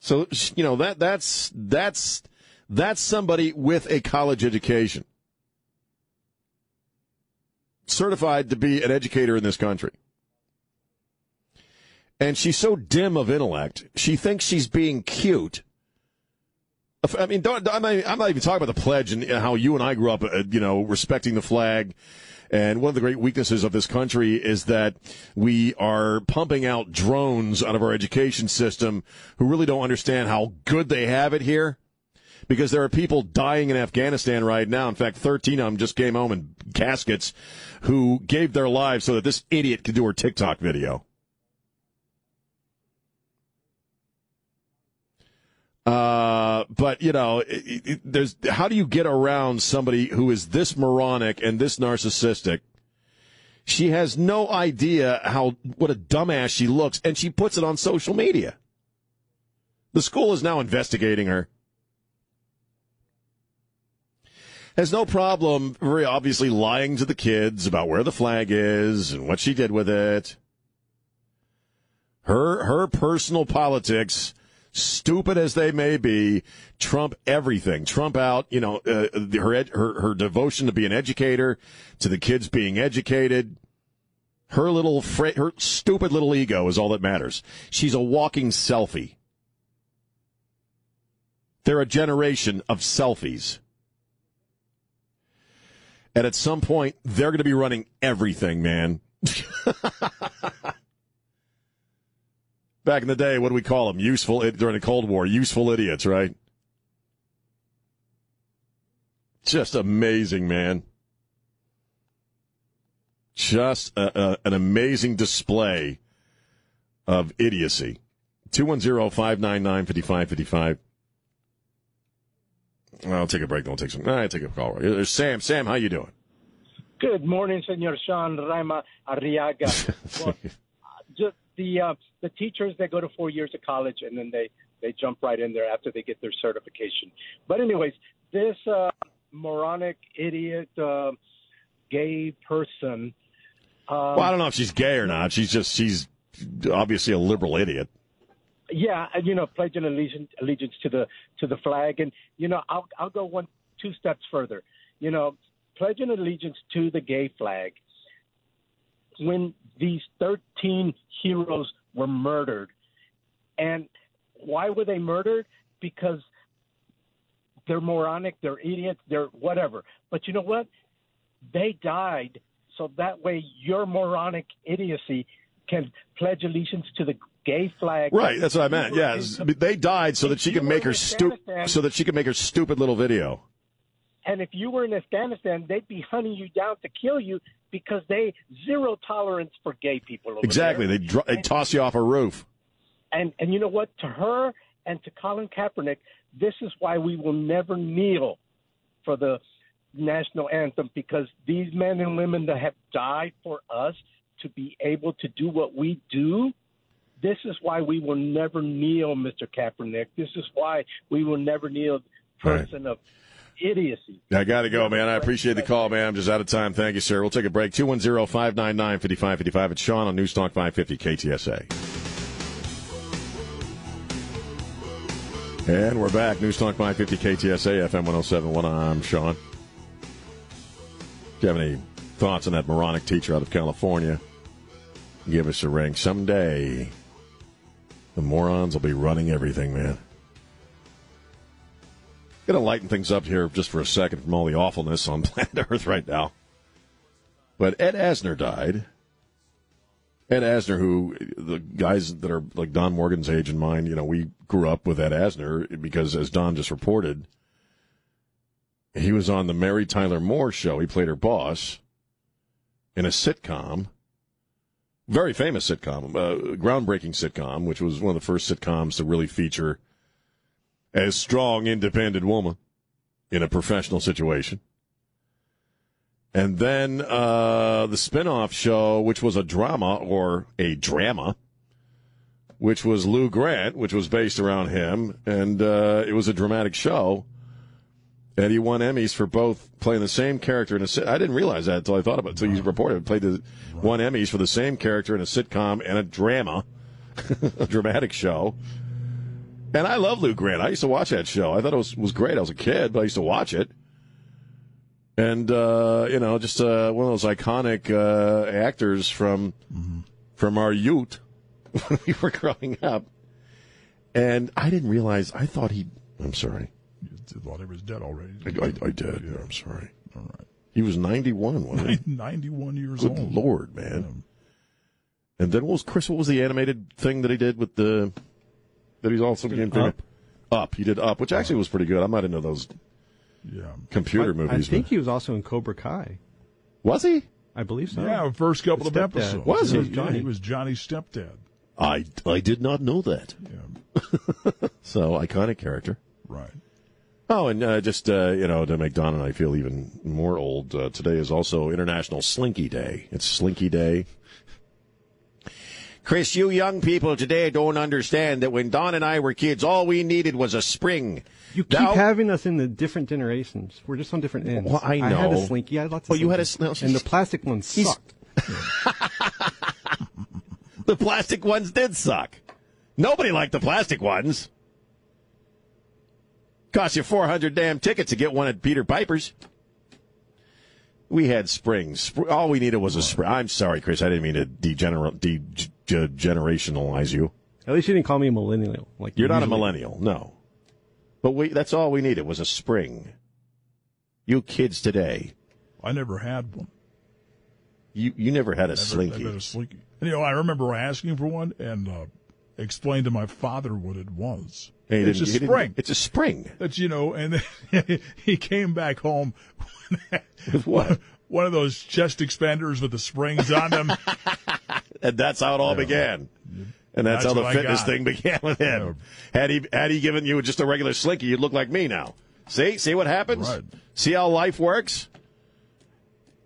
[SPEAKER 3] So, you know, that, that's, that's, that's somebody with a college education. Certified to be an educator in this country. And she's so dim of intellect, she thinks she's being cute I mean, don't, I'm, not, even talking about the pledge and how you and I grew up, uh, you know, respecting the flag. And one of the great weaknesses of this country is that we are pumping out drones out of our education system who really don't understand how good they have it here. Because there are people dying in Afghanistan right now. In fact, 13 of them just came home in caskets who gave their lives so that this idiot could do her TikTok video. Uh, but you know, it, it, there's how do you get around somebody who is this moronic and this narcissistic? She has no idea how what a dumbass she looks, and she puts it on social media. The school is now investigating her. Has no problem, very obviously, lying to the kids about where the flag is and what she did with it. Her her personal politics stupid as they may be, trump everything. Trump out, you know, uh, her, her her devotion to be an educator, to the kids being educated. Her little, fra- her stupid little ego is all that matters. She's a walking selfie. They're a generation of selfies. And at some point, they're going to be running everything, man. Back in the day, what do we call them? Useful during the Cold War, useful idiots, right? Just amazing, man. Just a, a, an amazing display of idiocy. 210-599-5555. I'll take a break. Don't take some. I take a call. There's Sam. Sam, how you doing?
[SPEAKER 22] Good morning, Senor Sean Raima Arriaga. well, just the uh, the teachers that go to four years of college and then they they jump right in there after they get their certification. But anyways, this uh, moronic idiot uh, gay person. Um,
[SPEAKER 3] well, I don't know if she's gay or not. She's just she's obviously a liberal idiot.
[SPEAKER 22] Yeah, and you know, pledging allegiance, allegiance to the to the flag, and you know, I'll I'll go one two steps further. You know, pledging allegiance to the gay flag when these 13 heroes were murdered. And why were they murdered? Because they're moronic, they're idiots, they're whatever. But you know what? They died so that way your moronic idiocy can pledge allegiance to the gay flag.
[SPEAKER 3] Right, that's what I meant. Yes, they died so that she could make her stu- so that she could make her stupid little video.
[SPEAKER 22] And if you were in Afghanistan, they'd be hunting you down to kill you because they zero tolerance for gay people. Over
[SPEAKER 3] Exactly,
[SPEAKER 22] there.
[SPEAKER 3] they dr- they toss you off a roof.
[SPEAKER 22] And and you know what? To her and to Colin Kaepernick, this is why we will never kneel for the national anthem because these men and women that have died for us to be able to do what we do. This is why we will never kneel, Mr. Kaepernick. This is why we will never kneel, person of idiocy.
[SPEAKER 3] I got to go, man. I appreciate the call, man. I'm just out of time. Thank you, sir. We'll take a break. 210 599 5555. It's Sean on News Talk 550 KTSA. And we're back. News Talk 550 KTSA, FM 1071. I'm Sean. If you have any thoughts on that moronic teacher out of California, give us a ring. Someday, the morons will be running everything, man. Gonna lighten things up here just for a second from all the awfulness on planet Earth right now. But Ed Asner died. Ed Asner, who the guys that are like Don Morgan's age and mine, you know, we grew up with Ed Asner because, as Don just reported, he was on the Mary Tyler Moore show. He played her boss in a sitcom, very famous sitcom, uh, groundbreaking sitcom, which was one of the first sitcoms to really feature a strong, independent woman in a professional situation. And then uh, the spin-off show, which was a drama or a drama, which was Lou Grant, which was based around him, and uh, it was a dramatic show. And he won Emmys for both playing the same character in a. sit- I didn't realize that until I thought about it. Until you reported, played the won Emmys for the same character in a sitcom and a drama, a dramatic show. And I love Lou Grant. I used to watch that show. I thought it was was great. I was a kid, but I used to watch it. And uh, you know, just uh, one of those iconic uh, actors from from our youth when we were growing up. And I didn't realize. I thought he. I'm sorry.
[SPEAKER 23] You thought he was dead already.
[SPEAKER 3] I, I, I did. Yeah. I'm sorry. All right. He was 91, wasn't he?
[SPEAKER 23] 91 years old.
[SPEAKER 3] Good
[SPEAKER 23] old.
[SPEAKER 3] lord, man. And then what was Chris? What was the animated thing that he did with the that he's also became famous? Up. He did Up, which actually was pretty good. I'm not into those
[SPEAKER 23] Yeah.
[SPEAKER 3] computer
[SPEAKER 24] I,
[SPEAKER 3] movies.
[SPEAKER 24] I think he was also in Cobra Kai.
[SPEAKER 3] Was he?
[SPEAKER 24] I believe so.
[SPEAKER 23] Yeah, first couple
[SPEAKER 24] The
[SPEAKER 23] of
[SPEAKER 24] stepdad.
[SPEAKER 23] episodes.
[SPEAKER 24] Was he?
[SPEAKER 23] Yeah,
[SPEAKER 24] Johnny.
[SPEAKER 23] he was Johnny's stepdad.
[SPEAKER 3] I I did not know that. Yeah. so iconic character.
[SPEAKER 23] Right.
[SPEAKER 3] Oh, and uh, just uh, you know, to make Don and I feel even more old, uh, today is also International Slinky Day. It's Slinky Day. Chris, you young people today don't understand that when Don and I were kids, all we needed was a spring.
[SPEAKER 24] You keep
[SPEAKER 3] Now-
[SPEAKER 24] having us in the different generations. We're just on different ends.
[SPEAKER 3] Well, I
[SPEAKER 24] I had a slinky. I had lots of
[SPEAKER 3] Oh, you had a
[SPEAKER 24] slinkies.
[SPEAKER 3] sn-
[SPEAKER 24] and the plastic ones sucked.
[SPEAKER 3] the plastic ones did suck. Nobody liked the plastic ones. Cost you 400 damn tickets to get one at Peter Piper's. We had springs. All we needed was a spring. I'm sorry, Chris. I didn't mean to degenerate, degenerationalize you.
[SPEAKER 24] At least you didn't call me a millennial. Like
[SPEAKER 3] You're
[SPEAKER 24] you
[SPEAKER 3] not a millennial, no. But we, that's all we needed was a spring. You kids today,
[SPEAKER 23] I never had one.
[SPEAKER 3] you, you never had a
[SPEAKER 23] Never,
[SPEAKER 3] slinky.
[SPEAKER 23] never had a slinky. And, you know, I remember asking for one and uh, explained to my father what it was.
[SPEAKER 3] Hey,
[SPEAKER 23] it's a
[SPEAKER 3] didn't- he didn't-
[SPEAKER 23] spring.
[SPEAKER 3] It's a spring.
[SPEAKER 23] That's you know, and then he came back home
[SPEAKER 3] with what?
[SPEAKER 23] One of those chest expanders with the springs on them.
[SPEAKER 3] and that's how it all began. And that's,
[SPEAKER 23] That's
[SPEAKER 3] how the fitness thing began with him. Had he had he given you just a regular slinky, you'd look like me now. See, see what happens.
[SPEAKER 23] Right.
[SPEAKER 3] See how life works.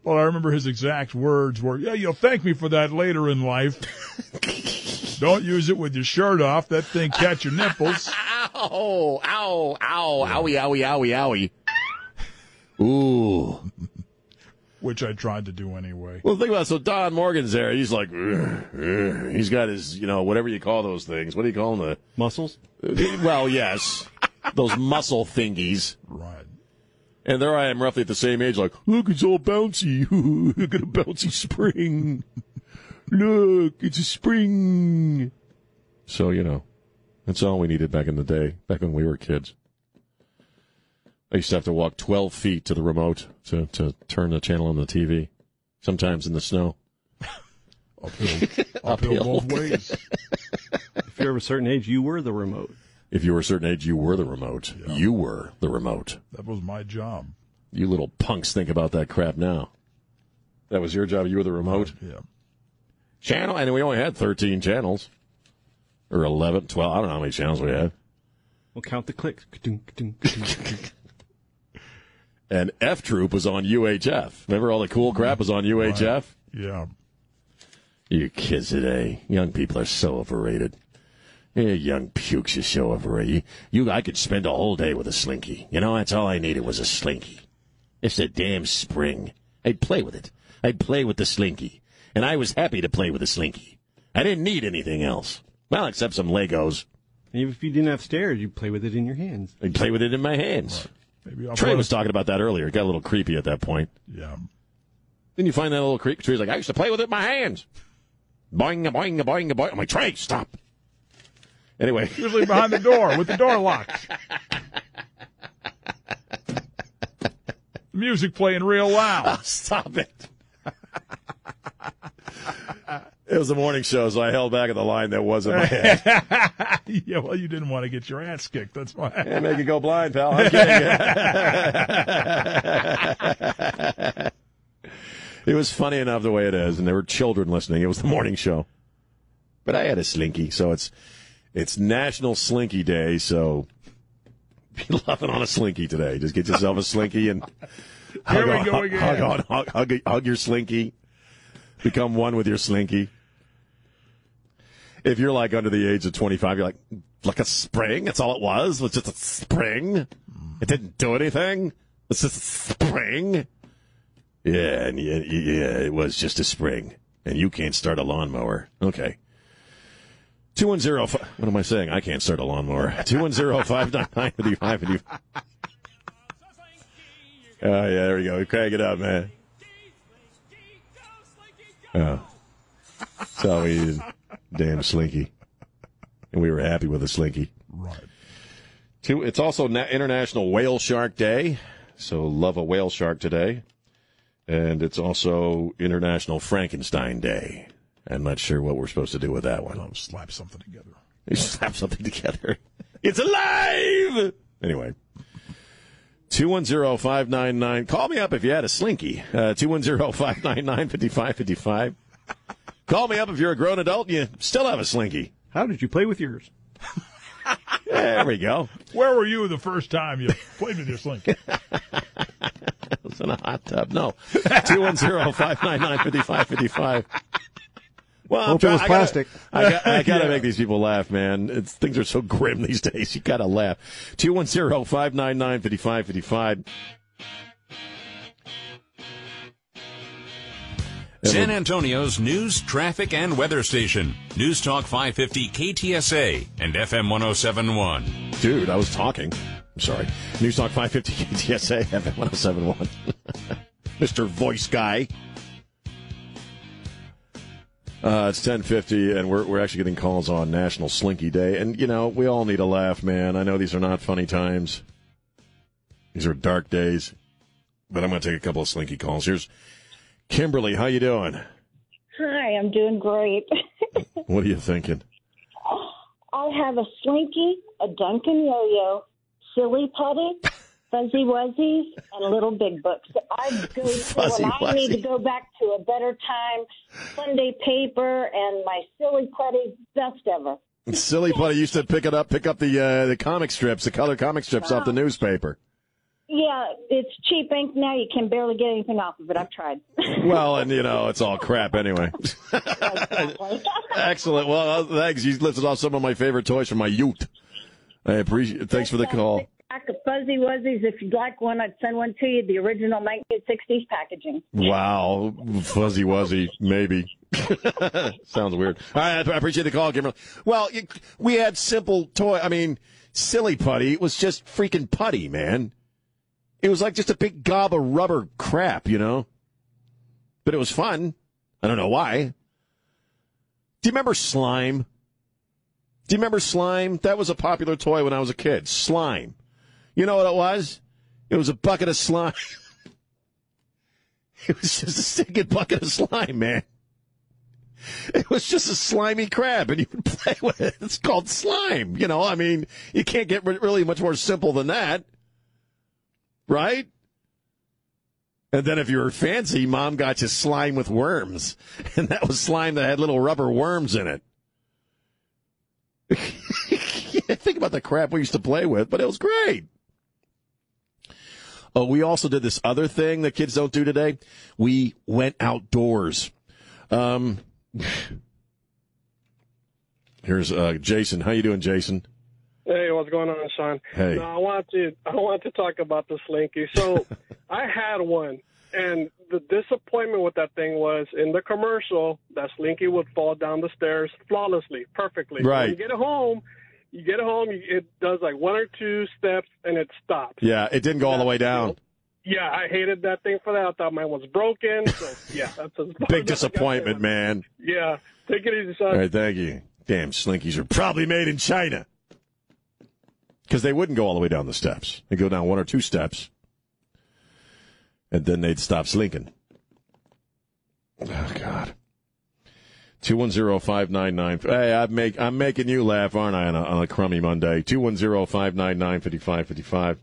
[SPEAKER 23] Well, I remember his exact words were, "Yeah, you'll thank me for that later in life. Don't use it with your shirt off. That thing catch your nipples."
[SPEAKER 3] Ow! Ow! Ow! Owie! Owie! Owie! Owie! Ooh.
[SPEAKER 23] Which I tried to do anyway.
[SPEAKER 3] Well, think about it. So Don Morgan's there. He's like, "Ugh, ugh." he's got his, you know, whatever you call those things. What do you call them? The
[SPEAKER 24] muscles.
[SPEAKER 3] Well, yes, those muscle thingies.
[SPEAKER 23] Right.
[SPEAKER 3] And there I am, roughly at the same age. Like, look, it's all bouncy. look at a bouncy spring. look, it's a spring. So you know, that's all we needed back in the day, back when we were kids. I used to have to walk 12 feet to the remote to, to turn the channel on the TV. sometimes in the snow.
[SPEAKER 23] Uphill, uphill both ways.
[SPEAKER 24] If you're of a certain age, you were the remote.
[SPEAKER 3] If you were a certain age, you were the remote. You were the remote.
[SPEAKER 23] That was my job.
[SPEAKER 3] You little punks think about that crap now. That was your job. You were the remote.
[SPEAKER 23] Yeah.
[SPEAKER 3] Channel, and we only had 13 channels. Or 11, 12. I don't know how many channels we had.
[SPEAKER 24] We'll count the clicks.
[SPEAKER 3] And F Troop was on UHF. Remember all the cool mm-hmm. crap was on UHF?
[SPEAKER 23] Yeah.
[SPEAKER 3] You kids today, young people are so overrated. You young pukes are so overrated. You, I could spend a whole day with a slinky. You know, that's all I needed was a slinky. It's a damn spring. I'd play with it. I'd play with the slinky. And I was happy to play with the slinky. I didn't need anything else. Well, except some Legos.
[SPEAKER 24] Even if you didn't have stairs, you'd play with it in your hands.
[SPEAKER 3] I'd play with it in my hands.
[SPEAKER 23] Maybe I'll
[SPEAKER 3] Trey was talking about that earlier. It got a little creepy at that point.
[SPEAKER 23] Yeah.
[SPEAKER 3] Then you find that little creep. Trey's like, I used to play with it my hands. Boing, a boing, a boing, a boing. I'm like, Trey, stop. Anyway.
[SPEAKER 23] Usually behind the door with the door locked. Music playing real loud.
[SPEAKER 3] Stop it. It was a morning show, so I held back at the line that wasn't my head.
[SPEAKER 23] yeah, well, you didn't want to get your ass kicked. That's why.
[SPEAKER 3] Yeah, make it go blind, pal. I'm kidding. it was funny enough the way it is, and there were children listening. It was the morning show. But I had a slinky, so it's it's National Slinky Day, so be loving on a slinky today. Just get yourself a slinky and
[SPEAKER 23] Here
[SPEAKER 3] hug,
[SPEAKER 23] we
[SPEAKER 3] on,
[SPEAKER 23] go again.
[SPEAKER 3] hug on, hug, hug, hug your slinky. Become one with your slinky. If you're like under the age of 25, you're like, like a spring. That's all it was. It was just a spring. It didn't do anything. It's just a spring. Yeah, and yeah, yeah, it was just a spring. And you can't start a lawnmower. Okay. 210, what am I saying? I can't start a lawnmower. 210 599 Oh, yeah, there we go. Crank it up, man. Oh. So we. Damn slinky. And we were happy with the slinky.
[SPEAKER 23] Right.
[SPEAKER 3] Two, it's also Na- International Whale Shark Day, so love a whale shark today. And it's also International Frankenstein Day. I'm not sure what we're supposed to do with that one.
[SPEAKER 23] I'll slap something together.
[SPEAKER 3] You slap something together. It's alive! Anyway. 210-599. Call me up if you had a slinky. Uh, 210-599-5555. Call me up if you're a grown adult and you still have a slinky.
[SPEAKER 24] How did you play with yours?
[SPEAKER 3] There we go.
[SPEAKER 23] Where were you the first time you played with your slinky?
[SPEAKER 3] It was in a hot tub. No. 210-599-5555. Well, I'm
[SPEAKER 24] Hope it
[SPEAKER 3] try-
[SPEAKER 24] was
[SPEAKER 3] I gotta-
[SPEAKER 24] plastic.
[SPEAKER 3] I got, I got to
[SPEAKER 24] Yeah.
[SPEAKER 3] make these people laugh, man. It's, things are so grim these days. You got to laugh. 210-599-5555.
[SPEAKER 2] San Antonio's news, traffic, and weather station. News Talk 550 KTSA and FM 1071.
[SPEAKER 3] Dude, I was talking. I'm sorry. News Talk 550 KTSA, FM 1071. Mr. Voice Guy. Uh, it's 1050, and we're, we're actually getting calls on National Slinky Day. And, you know, we all need a laugh, man. I know these are not funny times. These are dark days. But I'm going to take a couple of Slinky calls. Here's Kimberly. How you doing?
[SPEAKER 25] Hi, I'm doing great.
[SPEAKER 3] What are you thinking?
[SPEAKER 25] I have a Slinky, a Duncan Yo-Yo, Silly Putty, Fuzzy Wuzzies, and Little Big Books. I go to when I need to go back to a better time. Sunday paper and my Silly Putty, best ever.
[SPEAKER 3] Silly Putty used to pick it up, pick up the uh, the comic strips, the color comic strips off the newspaper.
[SPEAKER 25] Yeah, it's cheap ink now. You can barely get anything off of it. I've tried.
[SPEAKER 3] Well, and you know, it's all crap anyway. Excellent. Well, uh, thanks. You lifted off some of my favorite toys from my youth. I appreciate. Thanks for the call.
[SPEAKER 25] Pack of Fuzzy Wuzzies. If you'd like one, I'd send one to you. The original 1960s packaging.
[SPEAKER 3] Wow, fuzzy wuzzy, maybe. Sounds weird. All right, I appreciate the call, Kimberly. Well, we had simple toy. I mean, silly putty was just freaking putty, man. It was like just a big gob of rubber crap, you know. But it was fun. I don't know why. Do you remember slime? Do you remember slime? That was a popular toy when I was a kid. Slime. You know what it was? It was a bucket of slime. It was just a stinking bucket of slime, man. It was just a slimy crab, and you would play with it. It's called slime. You know, I mean, you can't get really much more simple than that, right? And then if you were fancy, mom got you slime with worms, and that was slime that had little rubber worms in it. think about the crap we used to play with, but it was great. Oh, we also did this other thing that kids don't do today. We went outdoors. Um, here's uh, Jason. How you doing, Jason?
[SPEAKER 26] What's going on, Sean?
[SPEAKER 3] Hey.
[SPEAKER 26] No, I want to I want to talk about the slinky. So I had one, and the disappointment with that thing was in the commercial that slinky would fall down the stairs flawlessly, perfectly.
[SPEAKER 3] Right.
[SPEAKER 26] When you get it home, you get it home, it does like one or two steps, and it stops.
[SPEAKER 3] Yeah, it didn't go all the way down.
[SPEAKER 26] Yeah, I hated that thing for that. I thought mine was broken. So yeah, that's far
[SPEAKER 3] Big
[SPEAKER 26] as I got
[SPEAKER 3] disappointment, man.
[SPEAKER 26] Yeah, take it easy, son.
[SPEAKER 3] All right, thank you. Damn, Slinkies are probably made in China. Because they wouldn't go all the way down the steps. They'd go down one or two steps, and then they'd stop slinking. Oh God. Two one zero five nine nine. Hey, I'm make I'm making you laugh, aren't I? On a, on a crummy Monday. Two one zero five nine nine fifty five fifty five.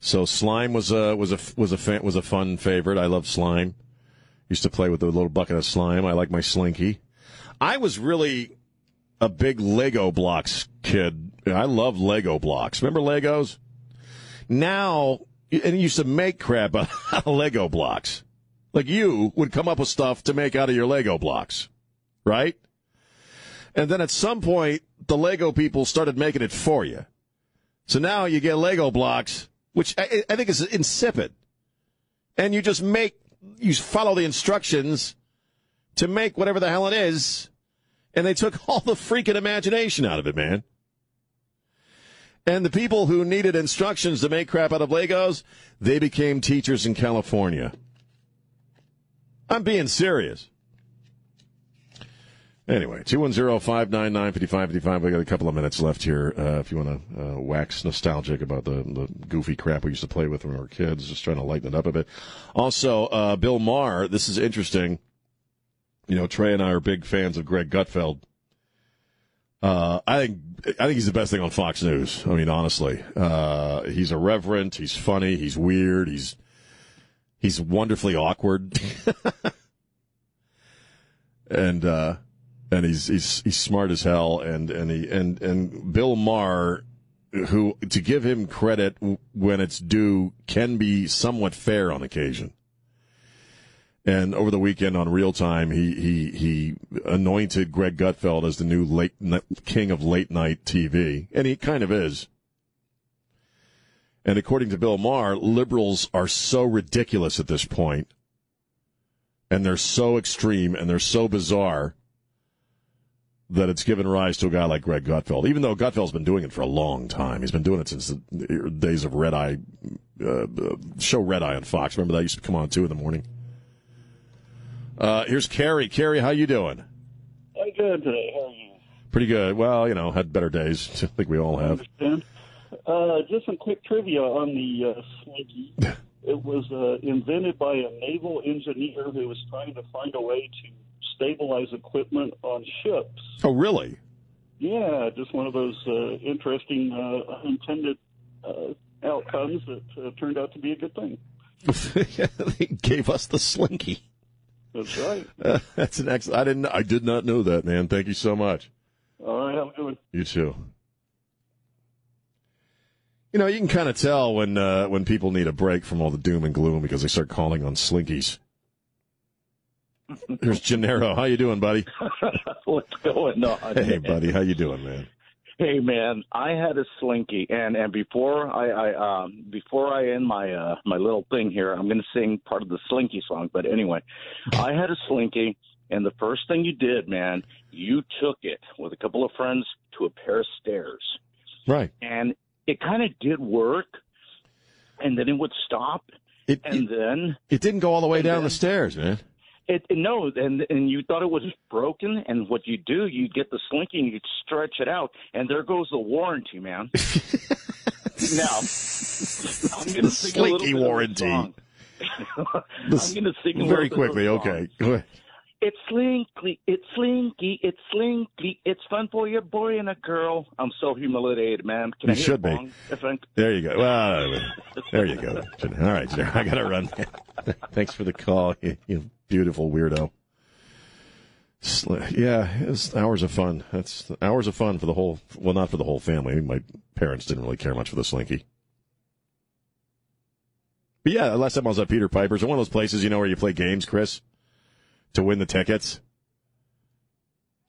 [SPEAKER 3] So slime was a was a was a fan, was a fun favorite. I love slime. Used to play with a little bucket of slime. I like my slinky. I was really a big Lego blocks kid. I love Lego blocks. Remember Legos? Now, and you used to make crap out of Lego blocks. Like you would come up with stuff to make out of your Lego blocks, right? And then at some point, the Lego people started making it for you. So now you get Lego blocks, which I, I think is insipid. And you just make, you follow the instructions to make whatever the hell it is. And they took all the freaking imagination out of it, man. And the people who needed instructions to make crap out of Legos, they became teachers in California. I'm being serious. Anyway, 210-599-5555. We got a couple of minutes left here. Uh, if you want to uh, wax nostalgic about the, the goofy crap we used to play with when we were kids, just trying to lighten it up a bit. Also, uh, Bill Maher, this is interesting. You know, Trey and I are big fans of Greg Gutfeld. Uh, I think I think he's the best thing on Fox News. I mean, honestly, uh, he's irreverent. He's funny. He's weird. He's he's wonderfully awkward, and uh, and he's he's he's smart as hell. And and he and and Bill Maher, who to give him credit when it's due, can be somewhat fair on occasion. And over the weekend on Real Time, he he he anointed Greg Gutfeld as the new late king of late night TV, and he kind of is. And according to Bill Maher, liberals are so ridiculous at this point, and they're so extreme and they're so bizarre that it's given rise to a guy like Greg Gutfeld. Even though Gutfeld's been doing it for a long time, he's been doing it since the days of Red Eye, uh, show Red Eye on Fox. Remember that used to come on two in the morning. Uh, here's Carrie. Carrie, how you doing?
[SPEAKER 27] I'm good today. How are you?
[SPEAKER 3] Pretty good. Well, you know, had better days. I think we all have.
[SPEAKER 27] Understand. Uh, just some quick trivia on the uh, Slinky. it was uh, invented by a naval engineer who was trying to find a way to stabilize equipment on ships.
[SPEAKER 3] Oh, really?
[SPEAKER 27] Yeah, just one of those uh, interesting uh, unintended uh, outcomes that uh, turned out to be a good thing.
[SPEAKER 3] he gave us the slinky.
[SPEAKER 27] That's right.
[SPEAKER 3] Uh, that's an excellent. I didn't. I did not know that, man. Thank you so much.
[SPEAKER 27] All right, have a good one.
[SPEAKER 3] You too. You know, you can kind of tell when uh, when people need a break from all the doom and gloom because they start calling on slinkies. Here's Gennaro. How you doing, buddy?
[SPEAKER 28] What's going on?
[SPEAKER 3] Hey, buddy. How you doing, man?
[SPEAKER 28] Hey, man. I had a slinky, and and before I, I um before I end my uh my little thing here, I'm going to sing part of the slinky song. But anyway, I had a slinky, and the first thing you did, man, you took it with a couple of friends to a pair of stairs,
[SPEAKER 3] right?
[SPEAKER 28] And it kind of did work, and then it would stop,
[SPEAKER 3] it,
[SPEAKER 28] and then
[SPEAKER 3] It didn't go all the way down the stairs, man.
[SPEAKER 28] It it, no, and and you thought it was broken, and what you do, you get the slinky and you stretch it out, and there goes the warranty, man. now, I'm going to sing a little
[SPEAKER 3] Slinky
[SPEAKER 28] bit of a
[SPEAKER 3] warranty.
[SPEAKER 28] I'm going to sing
[SPEAKER 3] very
[SPEAKER 28] little bit of
[SPEAKER 3] quickly. Okay, go ahead.
[SPEAKER 28] It's slinky, it's slinky, it's slinky. It's fun for your boy and a girl. I'm so humiliated, man. Can
[SPEAKER 3] You
[SPEAKER 28] I
[SPEAKER 3] should be.
[SPEAKER 28] bong? If I-
[SPEAKER 3] There you go. Well, there you go. All right, sir. I got to run. Thanks for the call, you, you beautiful weirdo. Yeah, it's hours of fun. That's hours of fun for the whole. Well, not for the whole family. My parents didn't really care much for the slinky. But yeah, last time I was at Peter Piper's, one of those places you know where you play games, Chris, to win the tickets.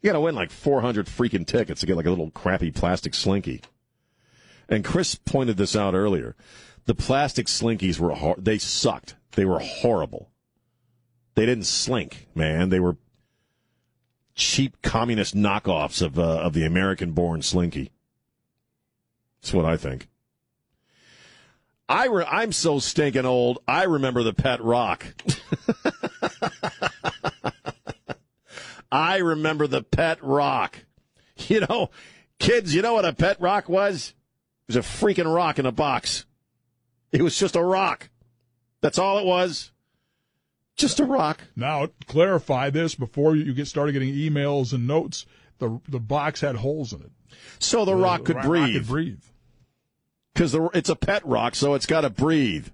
[SPEAKER 3] You got to win like 400 freaking tickets to get like a little crappy plastic slinky. And Chris pointed this out earlier. The plastic slinkies were hor- they sucked. They were horrible. They didn't slink, man. They were cheap communist knockoffs of uh, of the American-born slinky. That's what I think. I re- I'm so stinking old. I remember the pet rock. I remember the pet rock. You know, kids, you know what a pet rock was? It was a freaking rock in a box. It was just a rock. That's all it was. Just a rock.
[SPEAKER 23] Now, clarify this before you get started getting emails and notes. The the box had holes in it.
[SPEAKER 3] So the rock could
[SPEAKER 23] rock
[SPEAKER 3] breathe.
[SPEAKER 23] could breathe.
[SPEAKER 3] Because it's a pet rock, so it's got to breathe.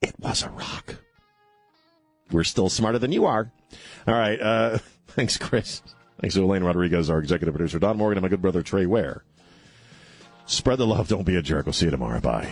[SPEAKER 3] It was a rock. We're still smarter than you are. All right. Uh, thanks, Chris. Thanks to Elaine Rodriguez, our executive producer, Don Morgan, and my good brother, Trey Ware. Spread the love. Don't be a jerk. We'll see you tomorrow. Bye.